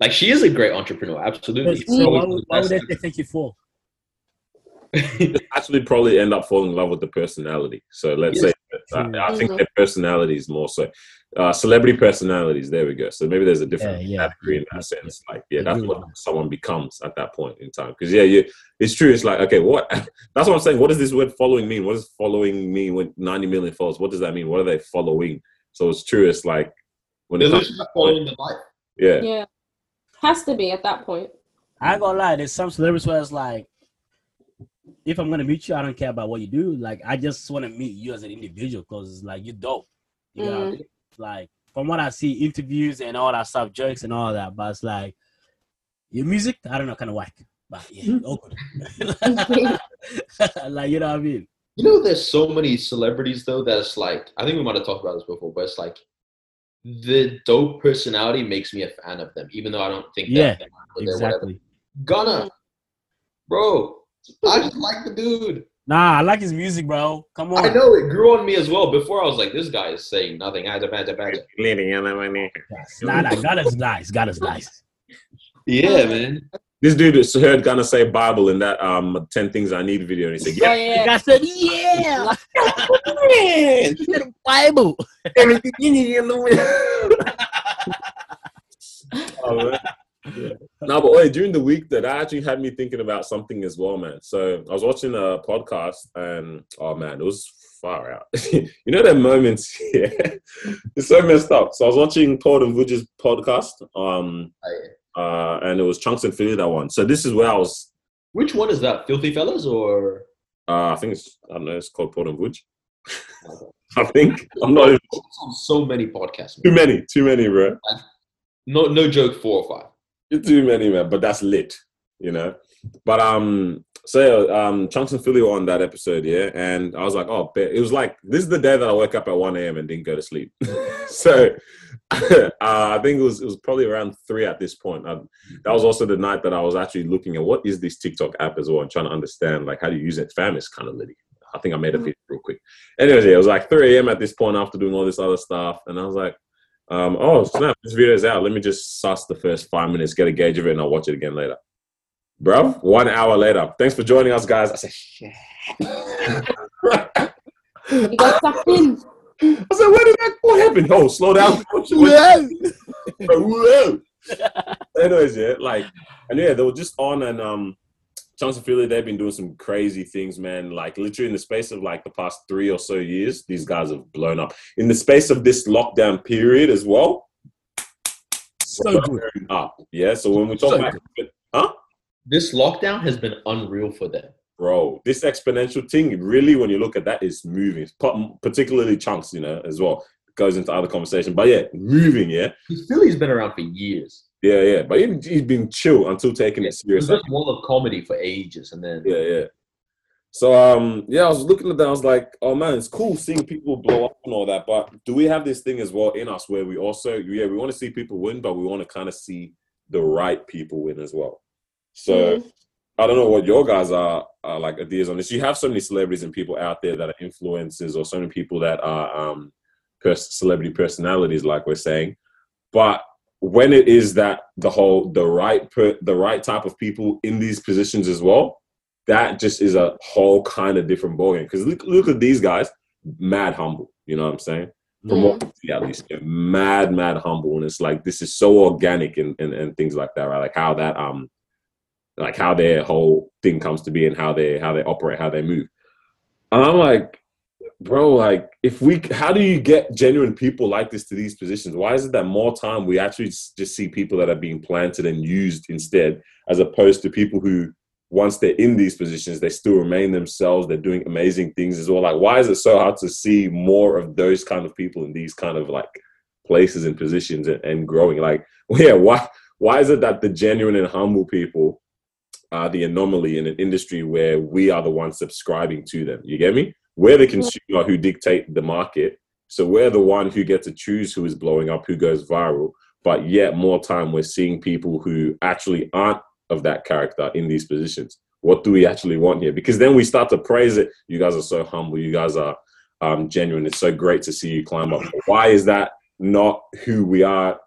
Like she is a great entrepreneur, absolutely. So why would, why would they say thank you for? <laughs> actually probably end up falling in love with the personality. So let's Yes. say uh, I think Mhm. their personalities more so. Uh, celebrity personalities. There we go. So maybe there's a different Yeah, yeah. category in that sense. Like, yeah, that's what someone becomes at that point in time. Because yeah, you, it's true. It's like okay, what? <laughs> That's what I'm saying. What does this word "following" mean? What does "following" mean when 90 million followers? What does that mean? What are they following? So it's true. It's like when They're it comes, literally following the life. yeah, yeah has to be at that point I ain't gonna lie, there's some celebrities where it's like, if I'm gonna meet you, I don't care about what you do. Like, I just want to meet you as an individual because it's like you're dope. You know, what I Mm. mean? like from what I see, interviews and all that stuff, jokes and all that. But it's like your music, I don't know, kind of whack. But yeah, awkward. <laughs> <laughs> like you know what I mean? You know, there's so many celebrities though that it's like I think we might have talked about this before, but it's like the dope personality makes me a fan of them, even though I don't think Yeah, that they're whatever. Exactly. Gunna, bro, I just like the dude. Nah, I like his music, bro. Come on. I know it grew on me as well. Before I was like, this guy is saying nothing. I had to- I had to- I had to- Nah, nah, God is nice. God is nice. Yeah, man. This dude is heard gonna say Bible in that um 10 things I need video, and he said, oh yeah, yeah I said, yeah. <laughs> Man, he said Bible. <laughs> everything you need in the world. <laughs> Oh, man. No, but wait, during the week that I actually had me thinking about something as well, man. So I was watching a podcast and oh man, it was far out. you know that moments, yeah. It's so messed up. So I was watching Poet and Vuj's podcast, um, uh, and it was Chunkz and Filly that one. So this is where I was Which one is that? Filthy Fellas or? uh, I think it's I don't know, it's called Poet and Vuj. <laughs> I think. I'm not even, on so many podcasts. too many, too many, bro. No, no joke. Four or five. too many, man. But that's lit, you know. But um, so um, Chunkz and Filly were on that episode, yeah, and I was like, oh, bet. it was like this is the day that I woke up at one a.m. and didn't go to sleep. <laughs> so <laughs> uh, I think it was it was probably around three at this point. Um, that was also the night that I was actually looking at what is this TikTok app as well and trying to understand like how do you use it. Fam is kind of litty. I think I made a video real quick. Anyways, yeah, it was like 3 a.m. at this point after doing all this other stuff, and I was like. Um, oh snap! This video's out. Let me just suss the first five minutes, get a gauge of it, and I'll watch it again later. Bruv, one hour later. Thanks for joining us, guys. I said, shit. You got sucked in said, where did that? What happened? Oh, slow down. <laughs> Whoa. <laughs> Anyways, yeah, like, and yeah, they were just on, and um, Chunkz of Filly, they've been doing some crazy things, man. Like, literally in the space of like the past three or so years, these guys have blown up. In the space of this lockdown period as well, So good. up. Yeah. So when we talk So about, huh? This lockdown has been unreal for them. bro, this exponential thing really, when you look at that, is moving. Particularly Chunkz, you know, as well. Goes into other conversation, but yeah, moving. Yeah, Filly's been around for years. yeah, yeah. But he, he's been chill until taking it It was seriously. just wall of comedy for ages, and then Yeah, yeah. So um, yeah, I was looking at that. I was like, oh man, it's cool seeing people blow up and all that. But do we have this thing as well in us where we also, yeah, we want to see people win, but we want to kind of see the right people win as well. So. Mhm. I don't know what your guys are, are like ideas on this. You have so many celebrities and people out there that are influencers, or so many people that are um, pers- celebrity personalities, like we're saying. But when it is that the whole the right per- the right type of people in these positions as well, that just is a whole kind of different ballgame. Because look, look at these guys, mad humble. You know what I'm saying? From what I see, at least, mad, mad humble, and it's like this is so organic and, and and things like that, right? Like how that um like how their whole thing comes to be and how they how they operate, how they move. And I'm like, bro, like if we, how do you get genuine people like this to these positions? Why is it that more time we actually just see people that are being planted and used instead, as opposed to people who, once they're in these positions, they still remain themselves. They're doing amazing things as well. Like, why is it so hard to see more of those kind of people in these kind of like places and positions and, and growing? Like, <laughs> yeah, why? Why is it that the genuine and humble people are the anomaly in an industry where we are the ones subscribing to them? You get me? We're the consumer who dictate the market. So we're the one who get to choose who is blowing up, who goes viral. But yet, more time we're seeing people who actually aren't of that character in these positions. What do we actually want here? Because then we start to praise it. You guys are so humble. You guys are um, genuine. It's so great to see you climb up. Why is that not who we are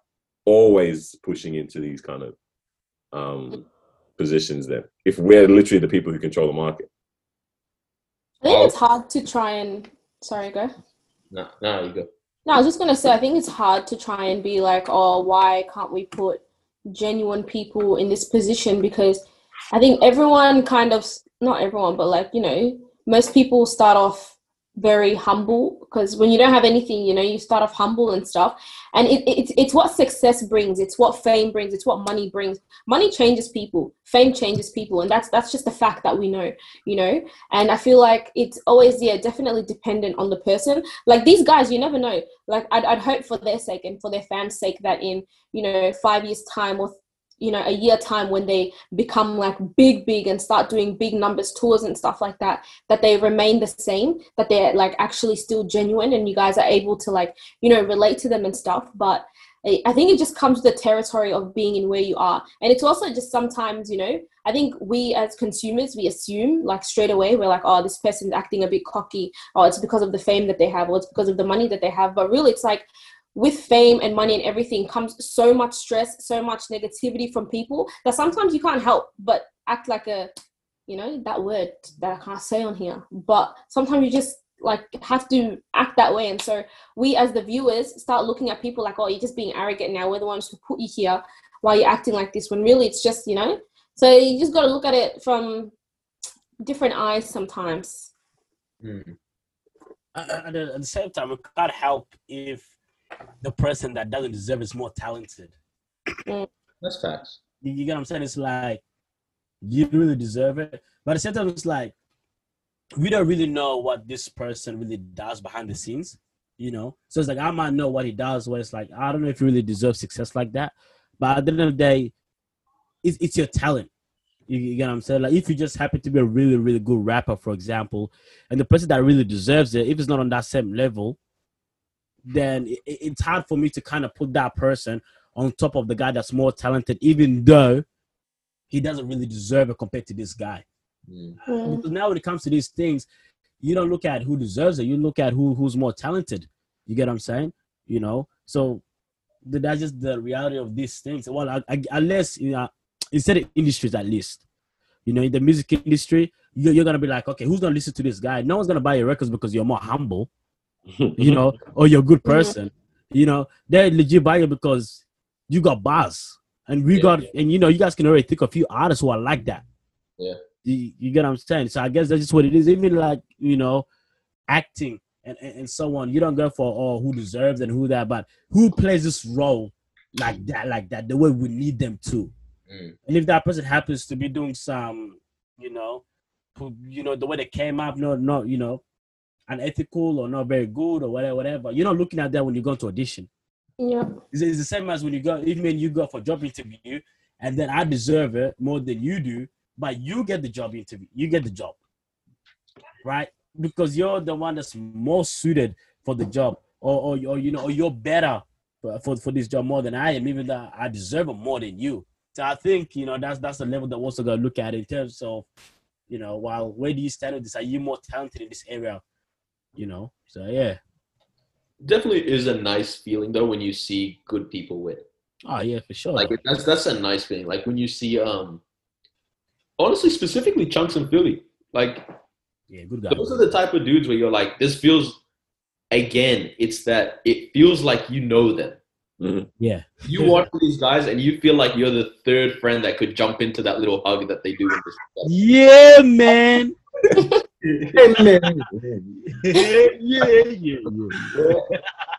always pushing into these kind of um, positions then? If we're literally the people who control the market. I think it's hard to try and. Sorry, go. No, no, you go. No, I was just gonna say I think it's hard to try and be like, oh, why can't we put genuine people in this position? Because I think everyone kind of not everyone, but like you know, most people start off very humble because when you don't have anything, you know, you start off humble and stuff. And it, it's it's what success brings. It's what fame brings. It's what money brings. Money changes people. Fame changes people, and that's that's just a fact that we know. You know, and I feel like it's always yeah, definitely dependent on the person. Like these guys, you never know. Like I'd I'd hope for their sake and for their fans' sake that in you know five years time or you know a year time when they become like big big and start doing big numbers tours and stuff like that that they remain the same that they're like actually still genuine and you guys are able to like you know relate to them and stuff but I think it just comes with the territory of being in where you are. And it's also just sometimes, you know, I think we as consumers, we assume like straight away, we're like, oh, this person's acting a bit cocky, or it's because of the fame that they have, or it's because of the money that they have. But really, it's like with fame and money and everything comes so much stress, so much negativity from people that sometimes you can't help but act like a, you know, that word that I can't say on here. But sometimes you just like have to act that way. And so we as the viewers start looking at people like, oh, you're just being arrogant now. We're the ones who put you here while you're acting like this when really it's just, you know. So you just got to look at it from different eyes sometimes. Mm. At, at the, same time, it can't help if the person that doesn't deserve is more talented. Mm. That's facts. You, you get what I'm saying? It's like you really deserve it, but at the same time, it's like we don't really know what this person really does behind the scenes. You know, so it's like I might know what he does. Where it's like I don't know if you really deserve success like that, but at the end of the day, it's it's your talent. You, you get what I'm saying? Like if you just happen to be a really really good rapper, for example, and the person that really deserves it, if it's not on that same level, then it, it- it's hard for me to kind of put that person on top of the guy that's more talented, even though he doesn't really deserve it compared to this guy. Mm. Because now when it comes to these things, you don't look at who deserves it. You look at who who's more talented. You get what I'm saying? You know. So that's just the reality of these things. Well, I, I, unless you know, instead of industries, at least, you know, in the music industry, you're, you're gonna be like, okay, who's gonna listen to this guy? No one's gonna buy your records because you're more humble, you know, <laughs> or you're a good person. You know, they're legit buying it because you got bars, and we Yeah, got, yeah. and you know, you guys can already think of a few artists who are like that. Yeah. You, you get what I'm saying? So I guess that's just what it is. Even like, you know, acting and, and, and so on. You don't go for oh who deserves and who that, but who plays this role like that, like that, the way we need them to. Mm. And if that person happens to be doing some, you know, you know, the way they came up, not not, you know, unethical or not very good or whatever, whatever. You're not looking at that when you go to audition. Yeah. It's, it's the same as when you go, even when you go for job interview, and then I deserve it more than you do, but you get the job interview, you get the job, right? Because you're the one that's more suited for the job, or, or, or you know, or you're better for, for, for this job more than I am, even though I deserve it more than you. So I think you know that's that's the level that we're also gonna look at in terms of, you know, while where do you stand with this? Are you more talented in this area? You know, so yeah. Definitely is a nice feeling though when you see good people win. Oh yeah, for sure. Like that's that's a nice feeling. Like when you see um honestly specifically Chunkz in Filly. Like yeah, good guy. those are the type of dudes where you're like, this feels again, it's that it feels like you know them. Mhm. Yeah. You watch these guys and you feel like you're the third friend that could jump into that little hug that they do in this. Yeah, man. <laughs> yeah, yeah, yeah.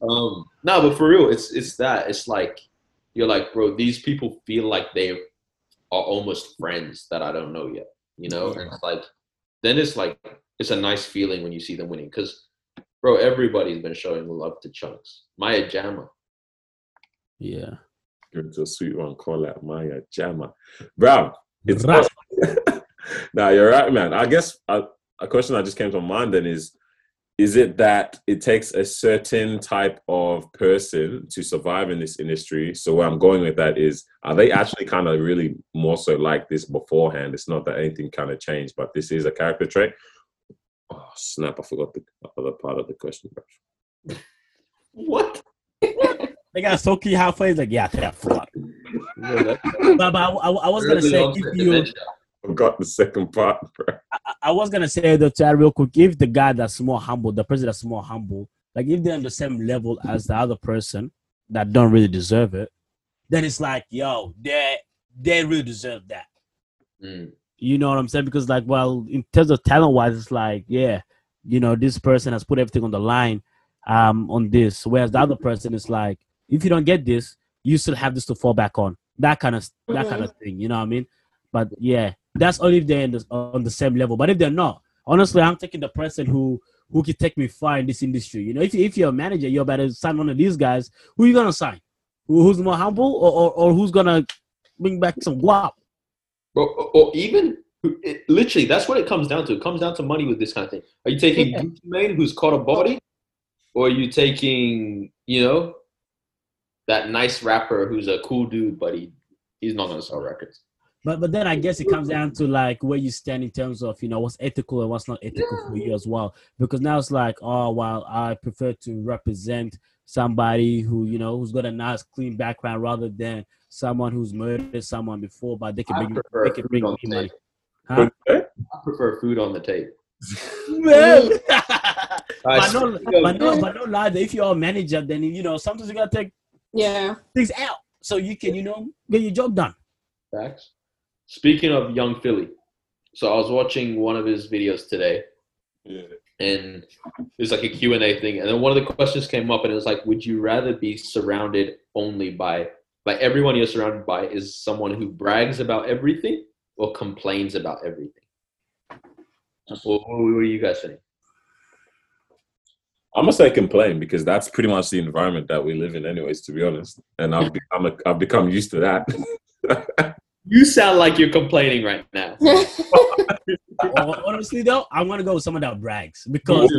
Um, no, but for real, it's it's that. It's like you're like, bro, these people feel like they are almost friends that I don't know yet. You know, and it's like then it's like it's a nice feeling when you see them winning because, bro, everybody's been showing love to Chunkz. Maya Jama. Yeah. Give it to a sweet one. Call that Maya Jama. Bro, it's Right. <laughs> now you're right, man. I guess a, a question that just came to mind then is is it that it takes a certain type of person to survive in this industry? So where I'm going with that is are they actually kind of really more so like this beforehand? It's not that anything kind of changed, but this is a character trait. Oh snap, I forgot the other part of the question. <laughs> What? <laughs> They got so key halfway. He's like, yeah, I think I forgot. <laughs> That's But, but I, I, I was gonna say, if you, dementia. Forgot the second part, bro. I, I was gonna say though, to add real quick, if the guy that's more humble, the person that's more humble, like if they're on the same level as the other person that don't really deserve it, then it's like, yo, they they really deserve that. Mm. You know what I'm saying? Because like, well, in terms of talent wise, it's like, yeah, you know, this person has put everything on the line um on this. Whereas the other person is like, if you don't get this, you still have this to fall back on. That kind of that kind of thing. You know what I mean? But yeah, that's only if they're in the, on the same level. But if they're not, honestly, I'm taking the person who who can take me far in this industry. You know, if if you're a manager, you're about to sign one of these guys. Who you gonna sign? Who, who's more humble, or, or or who's gonna bring back some guap? Or, or, or even it, literally, that's what it comes down to. It comes down to money with this kind of thing. Are you taking Yeah. Gucci Mane, who's caught a body, or are you taking, you know, that nice rapper who's a cool dude, but he he's not gonna sell records. But but then I guess it comes down to like where you stand in terms of you know what's ethical and what's not ethical for you as well. Because now it's like, oh well, I prefer to represent somebody who you know who's got a nice clean background rather than someone who's murdered someone before, but they can I bring prefer they can food bring on me the money. Huh? I prefer food on the tape. <laughs> Man. <laughs> But no, but no, but no lie. If you're a manager, then you know sometimes you gotta take Yeah. things out so you can you know get your job done. Facts. Speaking of Yung Filly, so I was watching one of his videos today, Yeah. and it was like a Q&A thing, and then one of the questions came up, and it was like, would you rather be surrounded only by, like everyone you're surrounded by is someone who brags about everything or complains about everything? What, what were you guys saying? I'm gonna say complain because that's pretty much the environment that we live in, anyways. To be honest, and I've become a, I've become used to that. <laughs> You sound like you're complaining right now. <laughs> Honestly though, I'm gonna go with someone that brags because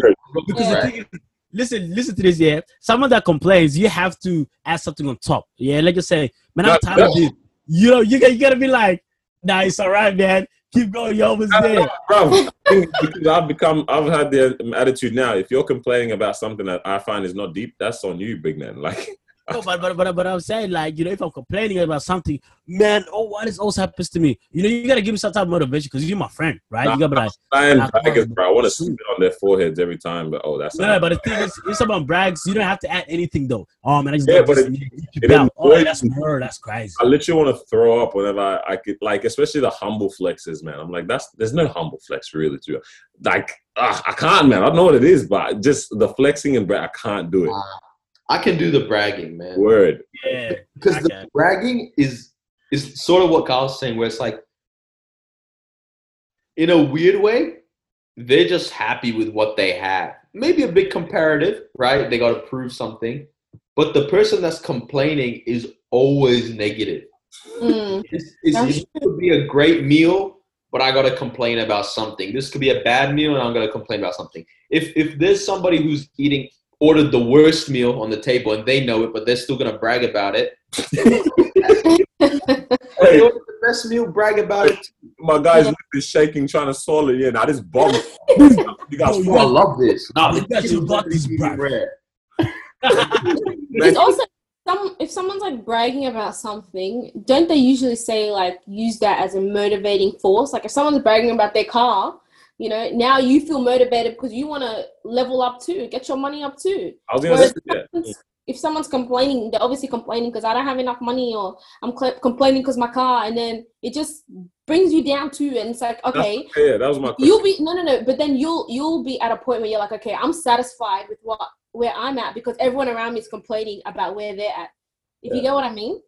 because the thing is, listen, listen to this. Yeah, someone that complains, you have to add something on top. Yeah, let's say, man, I'm No, tired of no. this. You know, you got you gotta be like, nah, it's all right, man. Keep going. You're almost there. Bro, because I've become, I've had the attitude now. If you're complaining about something that I find is not deep, that's on you, big man. Like, No, but, but but but I'm saying like you know if I'm complaining about something, man, oh what is also happens to me? You know you gotta give me some type of motivation because you're my friend, right? You gotta be like, lion Nah, braggers, bro. I want to shoot. spit on their foreheads every time, but oh, that's no, but the thing is, if someone brags, you don't have to add anything though. Oh man, I just Yeah, but this it- it. Oh, annoys that's me. murder. That's crazy. I literally want to throw up whenever I, I could, like, especially the humble flexes, man. I'm like, that's there's no humble flex really to like. ah, I can't, man. I don't know what it is, but just the flexing and brag, I can't do it. I can do the bragging, man. Word. Yeah, because the bragging is is sort of what Kyle's saying, where it's like, in a weird way, they're just happy with what they have. Maybe a bit comparative, right? They got to prove something, but the person that's complaining is always negative. Mm. It's, it's, That's it could be a great meal, but I got to complain about something. This could be a bad meal, and I'm going to complain about something. If if there's somebody who's eating ordered the worst meal on the table and they know it, but they're still going to brag about it. <laughs> They ordered the best meal, brag about it. My guy's lip is shaking, trying to swallow it. Yeah, now this bomb. you guys, Oh, I love this. Nah, You got your butt is brag. rare. <laughs> It's also some if someone's like bragging about something, don't they usually say like use that as a motivating force? Like if someone's bragging about their car, you know, now you feel motivated because you want to level up too, get your money up too. I was gonna say that. if someone's complaining, they're obviously complaining because I don't have enough money, or I'm cl- complaining because my car, and then it just brings you down too. And it's like, okay, yeah, that was my question. you'll be no, no, no. But then you'll you'll be at a point where you're like, okay, I'm satisfied with what where I'm at because everyone around me is complaining about where they're at. If you get what I mean.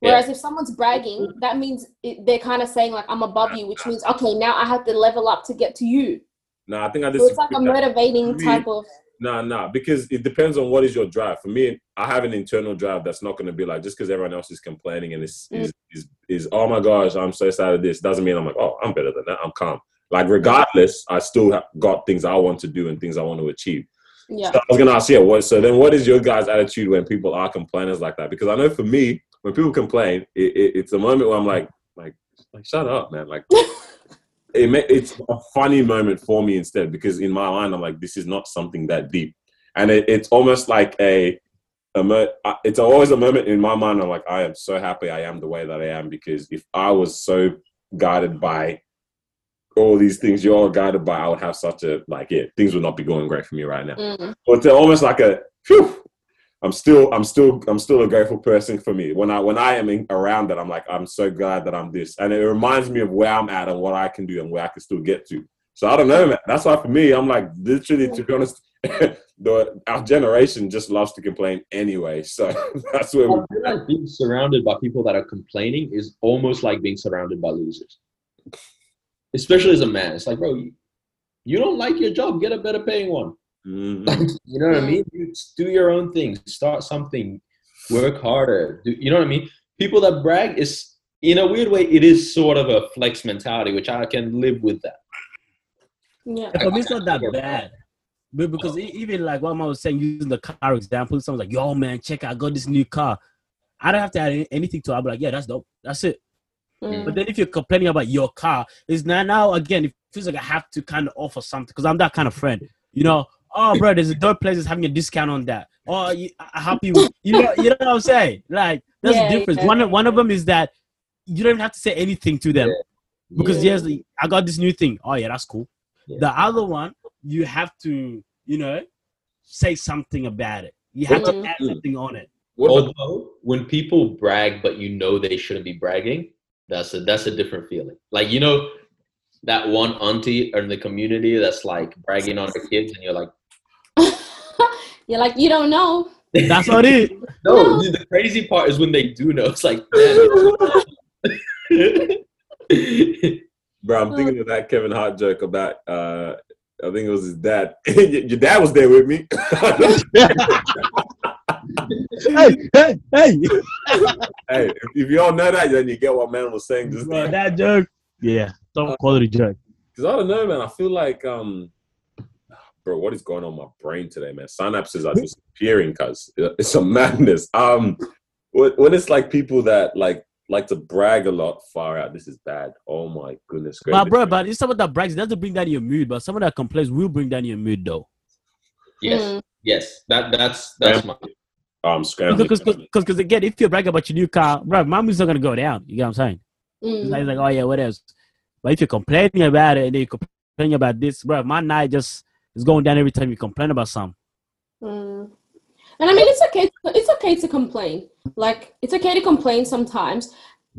Yeah. Whereas if someone's bragging, that means it, they're kind of saying like, I'm above you, which means okay, now I have to level up to get to you. No, I think I So it's like a motivating Me- type of. Nah, nah, because it depends on what is your drive. For me, I have an internal drive that's not going to be like just because everyone else is complaining and is, Mm. is is is oh my gosh, I'm so sad of this. Doesn't mean I'm like oh I'm better than that. I'm calm. Like regardless, I still have got things I want to do and things I want to achieve. Yeah. So I was gonna ask, yeah, what? So then, what is your guys' attitude when people are complainers like that? Because I know for me, when people complain, it, it, it's a moment where I'm like, like, like, shut up, man. Like, <laughs> it ma- it's a funny moment for me instead because in my mind, I'm like, this is not something that deep, and it, it's almost like a, a mo- it's always a moment in my mind. I'm like, I am so happy I am the way that I am because if I was so guided by all these things you're all guided by, I would have such a like, yeah, things would not be going great for me right now Mm. but they're almost like a I'm still I'm still I'm still a grateful person for me. When I when I am in, around that, I'm like I'm so glad that I'm this, and it reminds me of where I'm at and what I can do and where I can still get to. So I don't know, man. That's why for me, I'm like literally to be honest, <laughs> the our generation just loves to complain anyway. So <laughs> that's where we. I feel like being surrounded by people that are complaining is almost like being surrounded by losers. Especially as a man, it's like, bro, you don't like your job, get a better paying one. Mhm. Like, <laughs> you know what I mean? You do your own thing, start something, work harder. Do, you know what I mean? People that brag is, in a weird way, it is sort of a flex mentality, which I can live with that. Yeah. For me, it's not that bad. But because e- even like what I was saying, using the car example, someone's like, "Yo, man, check! Out I got this new car." I don't have to add anything to it. I'll be like, "Yeah, that's dope. That's it." Mm. But then if you're complaining about your car, is now now again it feels like I have to kind of offer something because I'm that kind of friend. You know, oh bro, there's a dope place that's having a discount on that. Oh, you, I help you. You know, you know what I'm saying? Like that's Yeah, the difference. yeah, one of- one of them is that you don't even have to say anything to them because Yeah. yes, I got this new thing. Oh yeah, that's cool. Yeah. The other one, you have to, you know, say something about it. You have to Mhm. add something on it. What about- Although when people brag, but you know they shouldn't be bragging, that's a that's a different feeling. Like you know that one auntie in the community that's like bragging on her kids, and you're like, You're like, you don't know. That's <laughs> not it. no. The crazy part is when they do know. It's like, <laughs> Bro, I'm thinking of that Kevin Hart joke about uh I think it was his dad. <laughs> Your dad was there with me. hey, hey, hey. hey, if, if you all know that, then you get what man was saying just Bro, that joke. Yeah, don't call it a joke. Because I don't know, man. I feel like, um, bro, what is going on my brain today, man? Synapses are disappearing, cuz it's a madness. Um, when when it's like people that like like to brag a lot, far out. This is bad. Oh my goodness gracious. But bro, but it's someone that brags. It doesn't bring down your mood, but someone that complains will bring down your mood, though. yes, Mm. yes, that that's that's my Oh, I'm scrambling. Because, because, again, if you brag about your new car, bro, my mood's not gonna go down. You get what I'm saying? It's Mm. like, it's like, oh yeah, what else? But if you're complaining about it and then you're complaining about this, bro, my night just is going down every time you complain about something. Mm. And I mean, it's okay. It's okay to complain. Like, it's okay to complain sometimes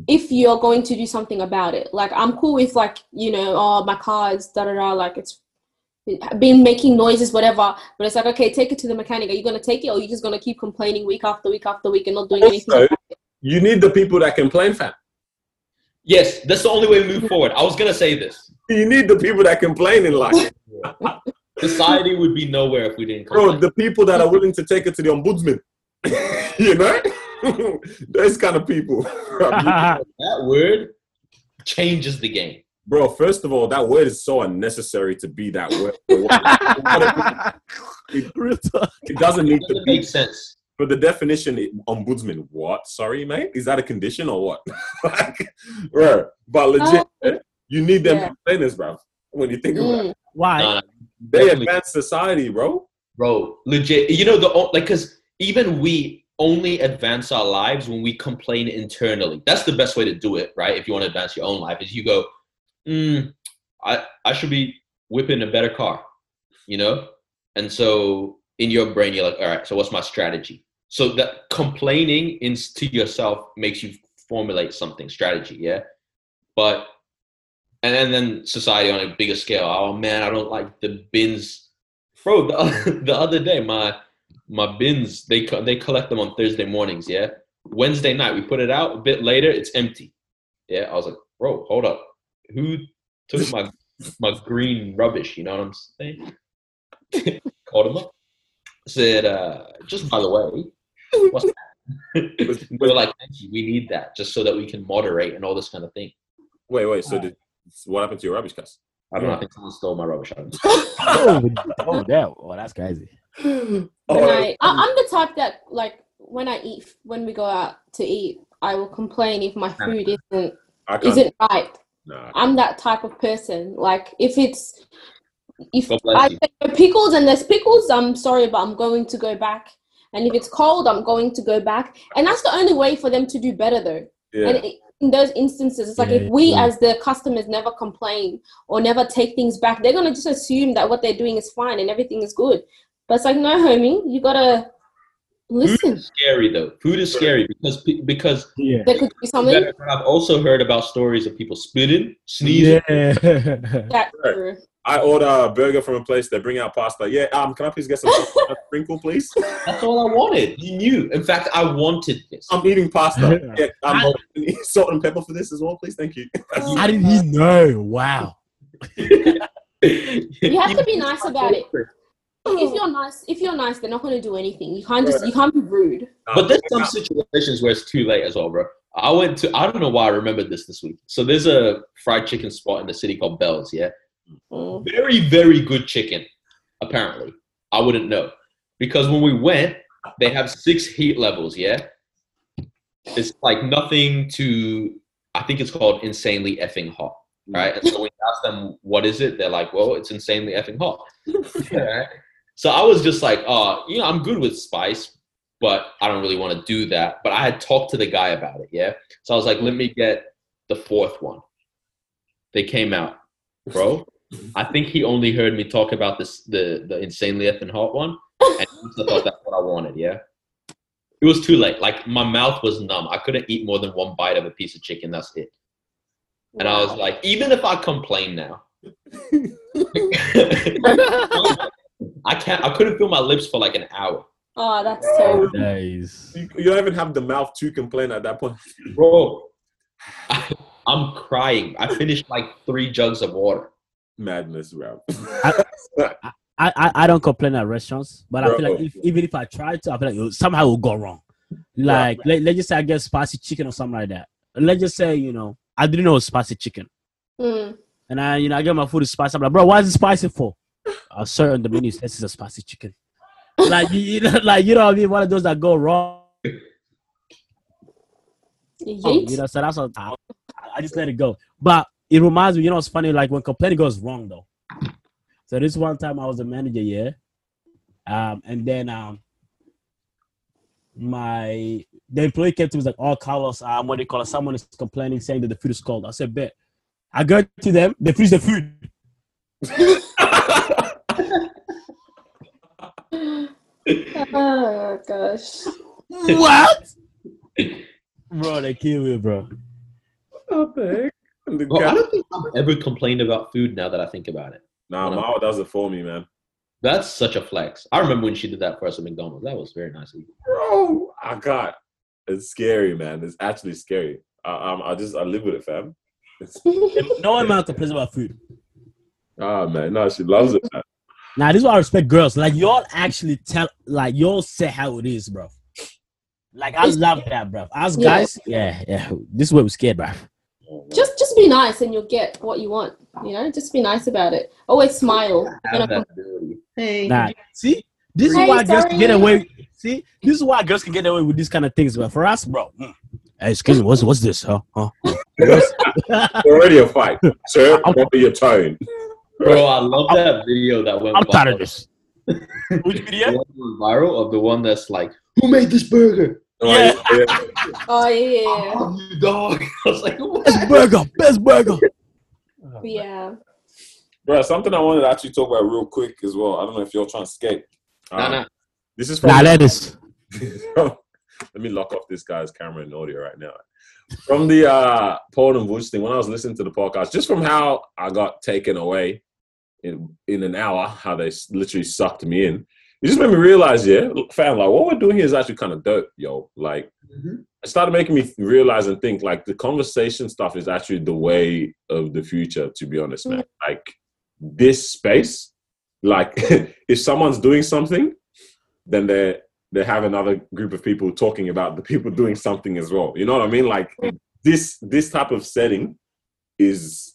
if you're going to do something about it. Like, I'm cool with like, you know, oh, my car is da da da. Like, it's been making noises, whatever. But it's like, okay, take it to the mechanic. Are you gonna take it, or are you just gonna keep complaining week after week after week and not doing anything? Also, about it? you need the people that complain, fam. yes. That's the only way we move forward. I was gonna say this. You need the people that complain in life. <laughs> Society would be nowhere if we didn't. Bro, Complain. the people that are willing to take it to the ombudsman. <laughs> you know? <laughs> Those kind of people. <laughs> that word changes the game. Bro, first of all, that word is so unnecessary to be that word. it, it doesn't need to make sense. For the definition, ombudsman, what? Sorry, mate? Is that a condition or what? like, bro, but legit, Oh. you need them Yeah. complainers, bro. When you think about it, Mm. Why? They definitely. advance society, bro. bro legit you know the like because even we only advance our lives when we complain internally that's the best way to do it right if you want to advance your own life is you go mm, i i should be whipping a better car you know and so in your brain, you're like, all right, so what's my strategy? So that complaining in, to yourself makes you formulate something, strategy, yeah. But and then, then society on a bigger scale. Oh man, I don't like the bins, bro. The, <laughs> the other day, my my bins they co- they collect them on Thursday mornings, yeah. Wednesday night we put it out. A bit later, it's empty. Yeah, I was like, bro, hold up, who took my <laughs> my green rubbish? You know what I'm saying? <laughs> Called him up. Said, uh, just by the way, what's that? they were like, thank you, we need that just so that we can moderate and all this kind of thing. Wait, wait. So did, what happened to your rubbish cast? I don't know. I think someone stole my rubbish. I oh, oh, that, oh, that's crazy. Oh, I, um, I, I'm the type that like when I eat when we go out to eat, I will complain if my food isn't isn't right. Nah. I'm that type of person. Like if it's if God I say pickles and there's pickles, I'm sorry, but I'm going to go back. And if it's cold, I'm going to go back. And that's the only way for them to do better, though. Yeah. And it, in those instances, it's like Yeah, if we yeah. as the customers never complain or never take things back, they're gonna just assume that what they're doing is fine and everything is good. But it's like, no, homie, you gotta Food listen. is scary though. Food is scary because because Yeah. There could be something I've also heard about stories of people spitting, sneezing. Yeah. that's true. I order a burger from a place. They bring out pasta. Yeah. Um. Can I please get some <laughs> sprinkle, please? That's all I wanted. You knew. In fact, I wanted this. I'm eating pasta. Yeah. Yeah. Um, salt and pepper for this as well, please. Thank you. <laughs> How did he know? Wow. You have to be <laughs> nice about it. If you're nice, if you're nice, they're not gonna do anything. You can't just you can't be rude. But there's some situations where it's too late as well, bro. I went to. I don't know why I remembered this this week. So there's a fried chicken spot in the city called Belle's. Yeah. Mm. very very good chicken. Apparently, I wouldn't know because when we went, they have six heat levels. Yeah, it's like nothing to. I think it's called insanely effing hot, mm. right? And so when you ask them what is it, they're like, "Well, it's insanely effing hot." <laughs> Right? So I was just like, "Oh, you know, I'm good with spice, but I don't really want to do that." But I had talked to the guy about it. Yeah, so I was like, "Let me get the fourth one." They came out, bro. I think he only heard me talk about this the the insanely effing hot one, and he thought that's what I wanted. Yeah, it was too late. Like my mouth was numb. I couldn't eat more than one bite of a piece of chicken. That's it. And I was like, even if I complain now, <laughs> I can't. I couldn't feel my lips for like an hour, Oh, that's terrible. Nice. You, you don't even have the mouth to complain at that point. bro. I, I'm crying. I finished like three jugs of water. Madness, bro. <laughs> I, I, I don't complain at restaurants, but I feel like if, even if I try to, I feel like it will- somehow it will go wrong. Like, let, let's just say I get spicy chicken or something like that. Let's just say, you know, I didn't know it was spicy chicken. Mm. And I, you know, I get my food is spicy. I'm like, bro, why is it spicy for? Uh, sir, on the menu says it's a spicy chicken. Like, you, you know, <laughs> like, you know what I mean? One of those that go wrong. Yeet. You know, so that's what I, I just let it go. But it reminds me, you know, it's funny, like when complaining goes wrong though. So this one time I was a manager, yeah. Um, and then um my the employee came to me was like, Oh Carlos, um, what do you call it? Someone is complaining saying that the food is cold. I said, Bet. I go to them, they freeze the food. <laughs> Oh gosh. what? <laughs> bro, they kill me, bro. What <laughs> the heck? The I don't think I've ever complained about food now that I think about it. Nah, Mao does it for me, man. That's such a flex. I remember when she did that for us at McDonald's. That was very nice of. Bro, I got. It's scary, man. It's actually scary. I, um, I just I live with it, fam. It's- <laughs> No one man complains about food. Ah, man, no, she loves it. Man. Now this is why I respect girls. Like y'all actually tell like y'all say how it is, bro. Like I love that, bro. Us Yeah. guys, yeah, yeah. This is where we're scared, bro. Just just be nice and you'll get what you want. You know, just be nice about it. Always smile. I You're have gonna that. Hey, Nah, see, this is Hey, why girls can get away. See, this is why girls can get away with these kind of things. But for us, bro, mm. hey, excuse me, what's what's this, huh? huh? <laughs> Already a fight, sir. i Remember your tone. bro, I love that video that went I'm tired of this. Which <laughs> The video? one that went viral of the one that's like, "Who made this burger?" Right, yeah. Oh yeah. Oh, you <laughs> dog. <laughs> I was like, what? Best burger, best burger. <laughs> Yeah. Bro, something I wanted to actually talk about real quick as well. I don't know if you're trying to skate. Nah, Um, nah. This is from Nah, let us. Let me lock off this guy's camera and audio right now. From the uh, Poet and Vuj thing, when I was listening to the podcast, just from how I got taken away in in an hour, how they literally sucked me in, it just made me realize, yeah, fam, like what we're doing here is actually kind of dope, yo. Like, mm-hmm. it started making me realize and think, like, the conversation stuff is actually the way of the future. To be honest, man, mm-hmm. like this space, like, <laughs> if someone's doing something, then they they have another group of people talking about the people doing something as well. You know what I mean? Like mm-hmm. this this type of setting is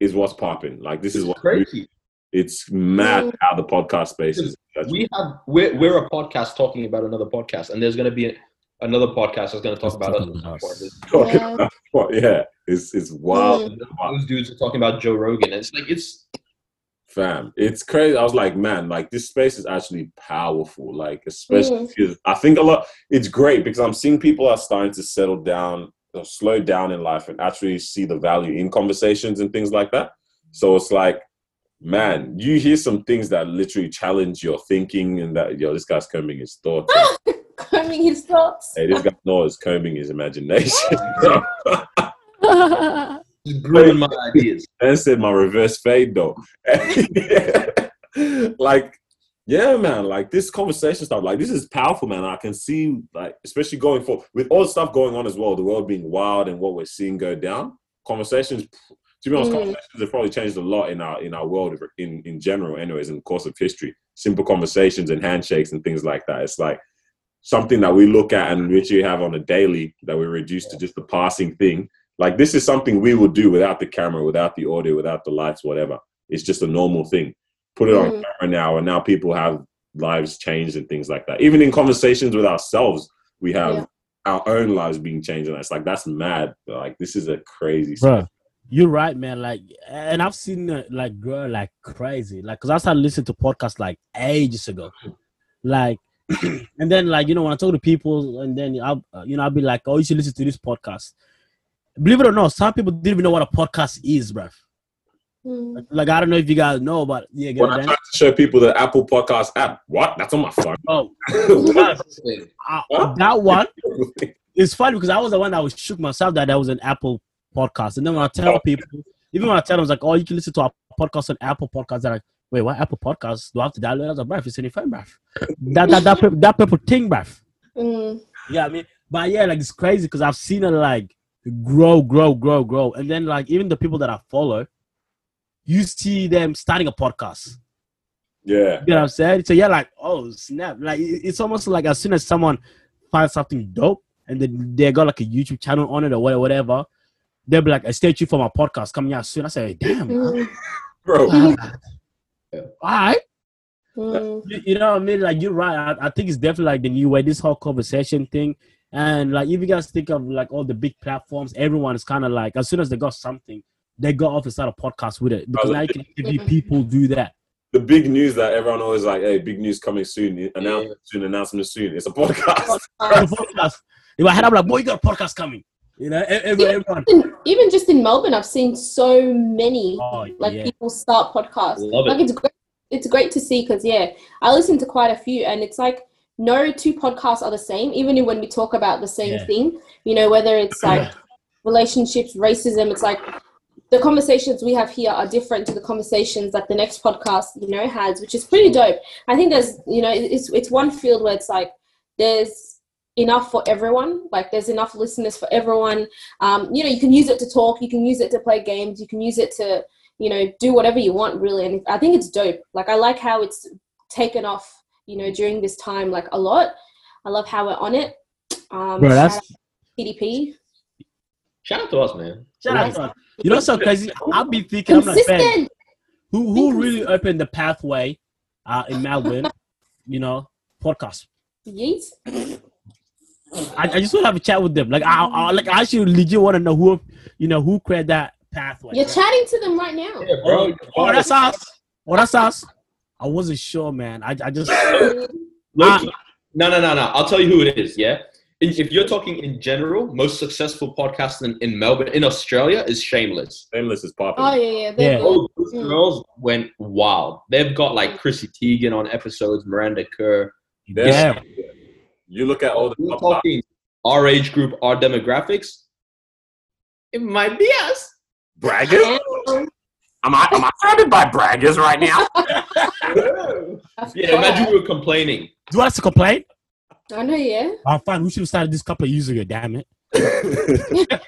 is what's popping. Like this is what crazy. It's mad Mm. how the podcast space is. We have we're, we're a podcast talking about another podcast, and there's going to be another podcast that's going to talk about talking us. about us. talking Yeah. <laughs> about yeah, it's it's wild, Those dudes are talking about Joe Rogan. It's like it's fam. It's crazy. I was like, man, like this space is actually powerful. Like especially Mm. because I think a lot. It's great because I'm seeing people are starting to settle down, slow down in life, and actually see the value in conversations and things like that. So it's like, man, you hear some things that literally challenge your thinking, and that yo, this guy's combing his thoughts. <laughs> Combing his thoughts. hey, this guy knows combing his imagination. <laughs> just brewing my ideas. <laughs> and said my reverse fade though. like, yeah, man, like this conversation stuff, like this is powerful, man. I can see, like, especially going forward with all the stuff going on as well, the world being wild and what we're seeing go down. Conversations, to be honest, Mm. conversations have probably changed a lot in our in our world in in general, anyways, in the course of history. Simple conversations and handshakes and things like that. It's like something that we look at and literally have on a daily that we reduce to just the passing thing like this is something we would do without the camera, without the audio, without the lights, whatever. It's just a normal thing. Put it on Mhm. camera now, and now people have lives changed and things like that. Even in conversations with ourselves, we have Yeah. our own lives being changed, and it's like that's mad. Like this is a crazy. bro. You're right, man. Like, and I've seen it like grow like crazy. Like, cause I started listening to podcasts like ages ago. Like, <clears throat> and then like you know when I talk to people, and then I'll uh, you know I'll be like, oh, you should listen to this podcast. Believe it or not, some people didn't even know what a podcast is, bruv. Mm. Like, I don't know if you guys know, but yeah, get When it I done. try to show people the Apple Podcast app, what? That's on my phone. Oh, <laughs> What? uh, that one <laughs> it's funny because I was the one that was shook myself that there was an Apple podcast, and then when I tell people, even when I tell them, it's like, oh, you can listen to our podcast on Apple Podcasts. They're like, wait, what Apple Podcasts? Do I have to download it? I was like, bruv, it's in your phone, bruv. <laughs> That that that pe- that people thing, bruv. Mm. Yeah, I mean, but yeah, like it's crazy because I've seen it like grow, grow, grow, grow, and then like even the people that I follow, you see them starting a podcast. yeah, You know what I'm saying? So you're like, oh snap! Like it's almost like as soon as someone finds something dope and then they got like a YouTube channel on it or whatever, they'll be like, "I stay tuned for my podcast coming out soon." I say, "Damn. Mm. <laughs> bro. all Yeah. right." Mm. You, you know what I mean? Like you're right. I, I think it's definitely like the new way. This whole conversation thing, and like if you guys think of like all the big platforms, everyone is kind of like as soon as they got something, they go off and start a podcast with it because now you can TV people do that. The big news that everyone always like, hey, big news coming soon, announcement soon, announcement soon. It's a podcast. A podcast. In my head, I'm like, boy, you got a podcast coming. You know, every- everyone. Even, even just in Melbourne, I've seen so many Oh, like yeah. people start podcasts. Love it. Like it's great. It's great to see because yeah, I listen to quite a few, and it's like no two podcasts are the same. Even when we talk about the same Yeah. thing, you know, whether it's like <clears throat> relationships, racism, it's like the conversations we have here are different to the conversations that the next podcast you know has, which is pretty dope. I think there's you know it's it's one field where it's like there's enough for everyone like there's enough listeners for everyone um, you know you can use it to talk you can use it to play games you can use it to you know do whatever you want really and i think it's dope like i like how it's taken off you know during this time like a lot i love how we're on it um Bro, that's pdp Shout out to us, man. Shout out to us. You know, so crazy. I'll be thinking, I'm like, man, who who really opened the pathway uh, in Melbourne? <laughs> You know, podcast. yeet I, I just want to have a chat with them. Like, I, I like I actually legit want to know who, you know, who created that pathway. you're chatting to them right now Yeah, Oh, bro. oh, that's us. Oh, that's us. I wasn't sure, man. I, I just Look, no, no, no, no. I'll tell you who it is. Yeah, if if you're talking in general, most successful podcast in, in Melbourne, in Australia, is Shameless. Shameless is popping. Oh yeah, yeah. Yeah. good. Oh, those Mm. girls went wild. They've got like Chrissy Teigen on episodes, Miranda Kerr. They're- Yeah. You look at all the We're talking our age group, our demographics. It might be us. braggers. <laughs> Am I am I surrounded by braggers right now? <laughs> yeah, imagine we were complaining. Do you want us to complain? I know, yeah. Oh, fine. We should have started this couple of years ago. Damn it. <laughs>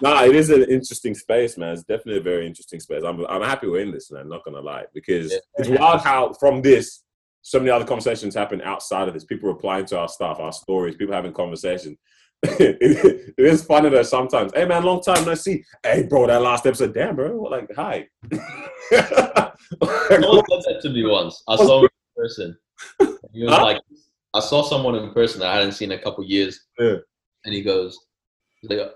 nah, it is an interesting space, man. It's definitely a very interesting space. I'm I'm happy we're in this, man. Not gonna lie, because Yeah. it's wild how from this so many other conversations happen outside of this. People replying to our stuff, our stories, people having conversations. it, <laughs> it is funny though sometimes. Hey man, long time no see. Hey bro, that last episode, damn bro, like hi. <laughs> Someone said that to me once. I saw him in person. He was Huh? like, I saw someone in person that I hadn't seen in a couple years. Yeah. And he goes,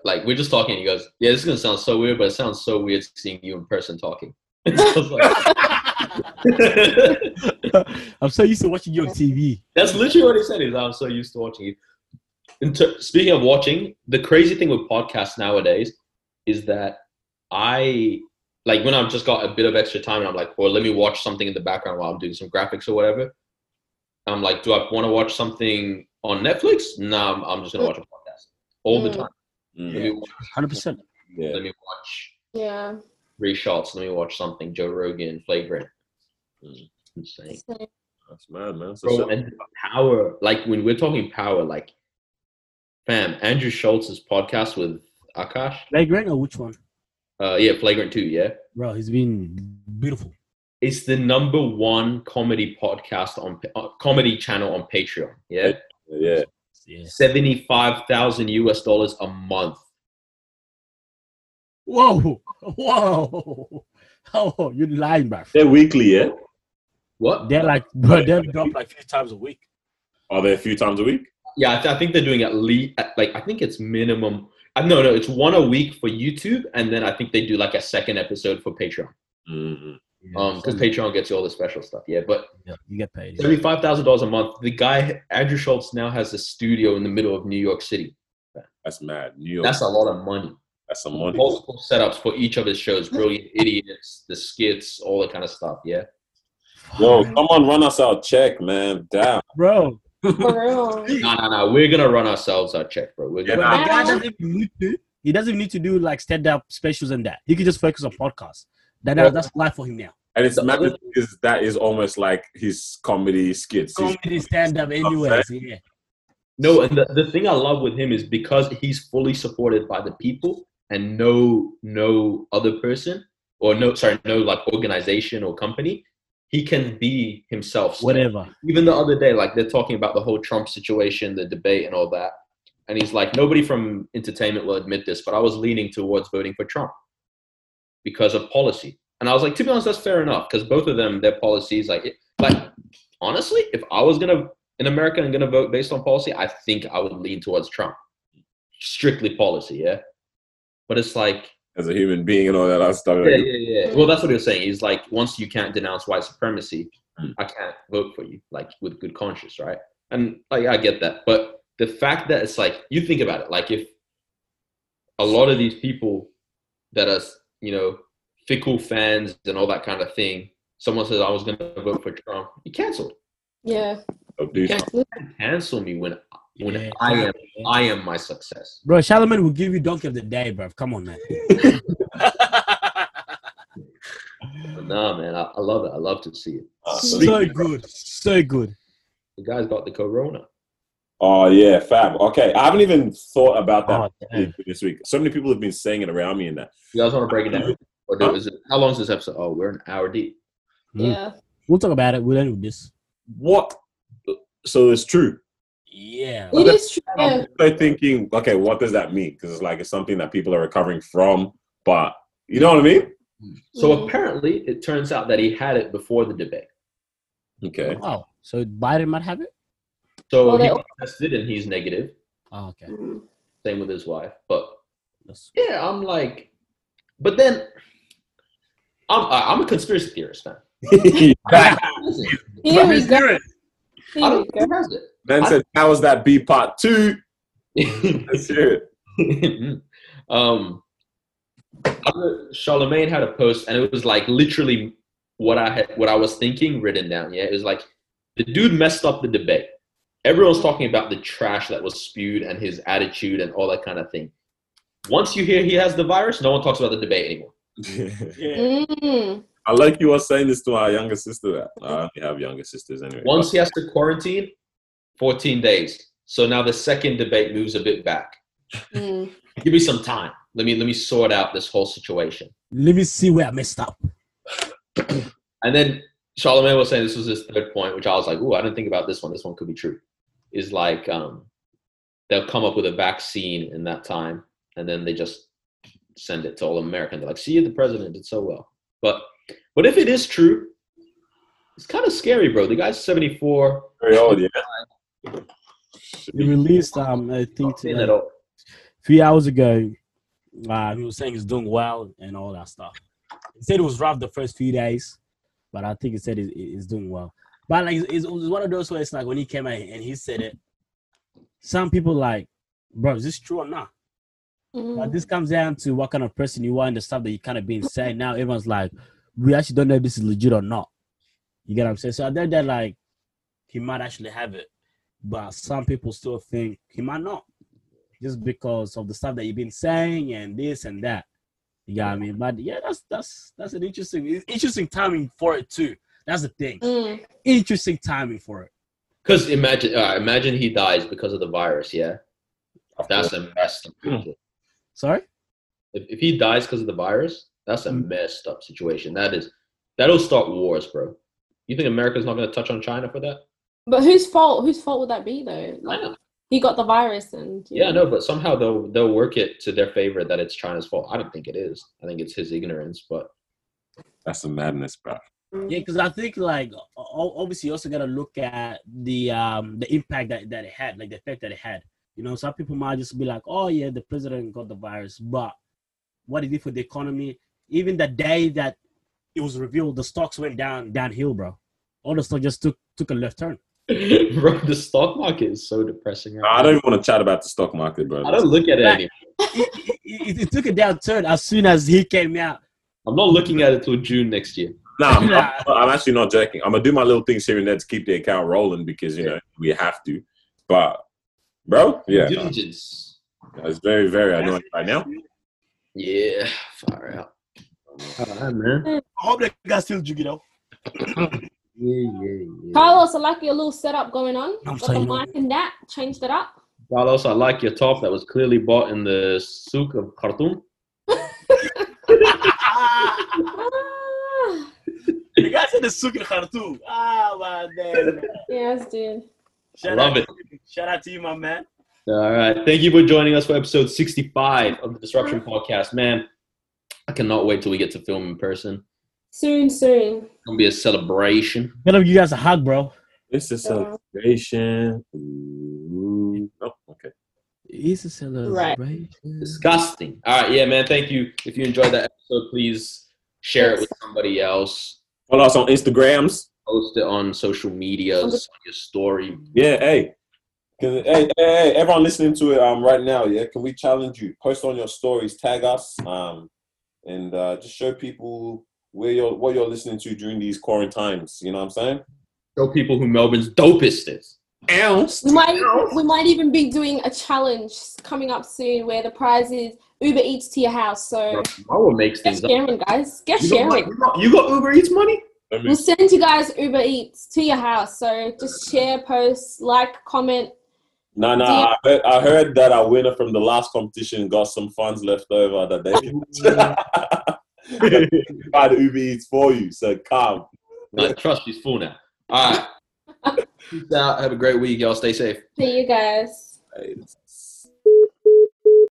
like, we're just talking. He goes, Yeah, this is gonna sound so weird, but it sounds so weird seeing you in person talking. <laughs> I was like- <laughs> I'm so used to watching you on TV. That's literally what he said. Is I'm so used to watching you. In ter- speaking of watching, the crazy thing with podcasts nowadays is that I like when I've just got a bit of extra time and I'm like, well, let me watch something in the background while I'm doing some graphics or whatever. I'm like, do I want to watch something on Netflix? No, I'm, I'm just gonna watch a podcast all the Mm. time. Let me watch, 100%. yeah. let me watch Yeah. Three shots. Let me watch something. Joe Rogan, Flagrant. Mm. Insane. That's mad, man. So, Bro, and power, like when we're talking power, like, fam, Andrew Schulz's podcast with Akaash, Flagrant or which one? uh, yeah, Flagrant 2, yeah, Bro, he's been beautiful. it's the number one comedy podcast on uh, comedy channel on Patreon, yeah, yeah. Yeah. 75,000 US dollars a month. Whoa. Whoa. <laughs> Oh, you're lying, bro. They're weekly, yeah? What? They're like, bro, they'll drop like three times a week. Are they a few times a week? Yeah, I, th- I think they're doing at least, like, I think it's minimum. Uh, no, no, it's one a week for YouTube, and then I think they do like a second episode for Patreon. Mm-hmm. Um, because Patreon gets you all the special stuff. Yeah, but yeah, you get paid. Seventy-five thousand dollars a month. The guy Andrew Schulz now has a studio in the middle of New York City. That's mad. New York. That's a lot of money. That's some money. Multiple setups for each of his shows. Brilliant <laughs> idiots, the skits, all that kind of stuff. Yeah. Yo, someone run us our check, man. Damn. Bro. <laughs> For real. No, no, no. We're gonna run ourselves our check, bro. We're gonna. nah. Guy doesn't even need to. He doesn't even need to do like stand up specials and that. He can just focus on podcasts. That, Yeah. that's life for him now. And it's The mad other- because that is almost like his comedy skits. Comedy stand up, anyways. Yeah. No, and the, the thing I love with him is because he's fully supported by the people and no no other person or no sorry no like organization or company. He can be himself. still. Whatever. even the other day, like they're talking about the whole Trump situation, the debate, and all that. And he's like, nobody from entertainment will admit this, but I was leaning towards voting for Trump because of policy. And I was like, to be honest, that's fair enough because both of them, their policies, like, it, like honestly, if I was gonna in America and gonna vote based on policy, I think I would lean towards Trump, strictly policy, yeah. But it's like as a human being and all that other stuff. yeah, yeah, yeah. Well, that's what he was saying. He's like, once you can't denounce white supremacy, Mm. I can't vote for you, like with good conscience, right? And like, I get that, but the fact that it's like, you think about it, like if a lot of these people that are, you know, fickle fans and all that kind of thing, someone says I was going to vote for Trump, you canceled. Yeah. Oh, dude. You can't cancel me when when Yeah. I am I am my success. Bro, Charlamagne will give you donkey of the day, bro. Come on, man. But nah, man, I, I love it. I love to see it. Ah, so good. So good. The guy's got the corona. Oh yeah, fab. Okay, I haven't even thought about that Oh, this week. So many people have been saying it around me and that. You guys want to break it down? Or do, is it, how long is this episode? Oh, we're an hour deep. Mm. Yeah. We'll talk about it. We'll end with this. What? So it's true. Yeah. It is true. Yeah. I'm thinking, okay, what does that mean? Because it's like it's something that people are recovering from, but you know what I mean? So Mm. apparently, it turns out that he had it before the debate. Okay. Wow. so Biden might have it? So Well, he they- got tested and he's negative. Oh, okay. Mm. Same with his wife. But yeah, I'm like, but then I'm I- I'm a conspiracy theorist, man. <laughs> Here we go. I Here we don't think he has it. Man said, "How was that B part two? <laughs> Let's hear it. <laughs> um, Charlamagne had a post, and it was like literally what I had, what I was thinking written down. Yeah, it was like the dude messed up the debate. Everyone's talking about the trash that was spewed and his attitude and all that kind of thing. Once you hear he has the virus, no one talks about the debate anymore. <laughs> Yeah. Mm. I like you were saying this to our younger sister. I only have younger sisters anyway. Once he has to quarantine, 14 days. So now the second debate moves a bit back. Mm. <laughs> Give me some time. Let me let me sort out this whole situation. Let me see where I messed up. <clears throat> And then Charlamagne was saying this was his third point, which I was like, "Ooh, I didn't think about this one. This one could be true." Is like um, they'll come up with a vaccine in that time, and then they just send it to all Americans. They're like, "See, the president did so well." But but if it is true, it's kind of scary, bro. The guy's seventy four. Very old, yeah. He released, um, I think, Not today, at all. few hours ago, uh, he was saying he's doing well and all that stuff. He said it was rough the first few days, but I think he said he's, he's doing well. But like, it's, it's one of those where it's like when he came out and he said it, some people like, bro, is this true or not? But Mm. this comes down to what kind of person you are and the stuff that you kind of being said. Now everyone's like, we actually don't know if this is legit or not. You get what I'm saying? So I think that like he might actually have it, but some people still think he might not, just because of the stuff that you've been saying and this and that. You got what I mean? But yeah, that's that's that's an interesting interesting timing for it too. That's the thing. Mm. Interesting timing for it. Because imagine, uh, imagine he dies because of the virus. Yeah, that's a messed up. Sorry. If, if he dies because of the virus, that's a Mm. messed up situation. That is, that'll start wars, bro. You think America's not going to touch on China for that? But whose fault? Whose fault would that be though? Like China. he got the virus and you Yeah, no, but somehow they'll they'll work it to their favor that it's China's fault. I don't think it is. I think it's his ignorance. But That's some madness, bro. Yeah, because I think like o- o- obviously you also gotta look at the um the impact that, that it had, like the effect that it had. You know, some people might just be like, "Oh yeah, the president got the virus," but what it did for the economy, even the day that it was revealed, the stocks went down downhill, bro. All the stock just took took a left turn. <laughs> bro, the stock market is so depressing right I now. don't even want to chat about the stock market, bro. I don't look at it Right. anymore. It, it, it took a downturn as soon as he came out. I'm not looking at it till June next year. Nah, I'm, Nah. I'm, I'm actually not joking. I'm gonna do my little things here and there to keep the account rolling because you know we have to. But, bro, yeah, no, Diligence. it's very, very annoying right now. Yeah, far out. All right, man. I hope that guy still jig it out. Yeah, yeah, yeah. Carlos, I like your little setup going on. I'm Got the saying- mic and that. Changed it up. Carlos, I like your top that was clearly bought in the souk of Khartoum. <laughs> <laughs> The guy said the souk in Khartoum. Ah, man, yes, dude. Shout Love out, it. Shout out to you, my man. All right. Thank you for joining us for episode 65 of the Disruption Podcast. Man, I cannot wait till we get to film in person. Soon, soon. It's going to be a celebration. Gotta give you guys a hug, bro. It's a celebration. Ooh, oh, okay. It's a celebration. Right. Disgusting. All right. Yeah, man. Thank you. If you enjoyed that episode, please share it with somebody else. Follow us on Instagrams. Post it on social medias, on your story. Yeah, hey. Can, hey, hey, hey, everyone listening to it um right now, yeah. Can we challenge you? Post on your stories, tag us, um, and uh, just show people where you're what you're listening to during these quarantines. You know what I'm saying? Show people who Melbourne's dopest is. Ounce. We might we might even be doing a challenge coming up soon where the prize is Uber Eats to your house. So Mama makes get things up. guys. Get You got, sharing. you got- you got Uber Eats money? Let me We'll send you guys Uber Eats to your house. So just share, post, like, comment. No, no, I heard, I heard that our winner from the last competition got some funds left over that they <laughs> <laughs> can <laughs> buy the Uber Eats for you. So calm. My trust is full now. All right. <laughs> Peace out. Have a great week, y'all. Stay safe. See you guys. Right.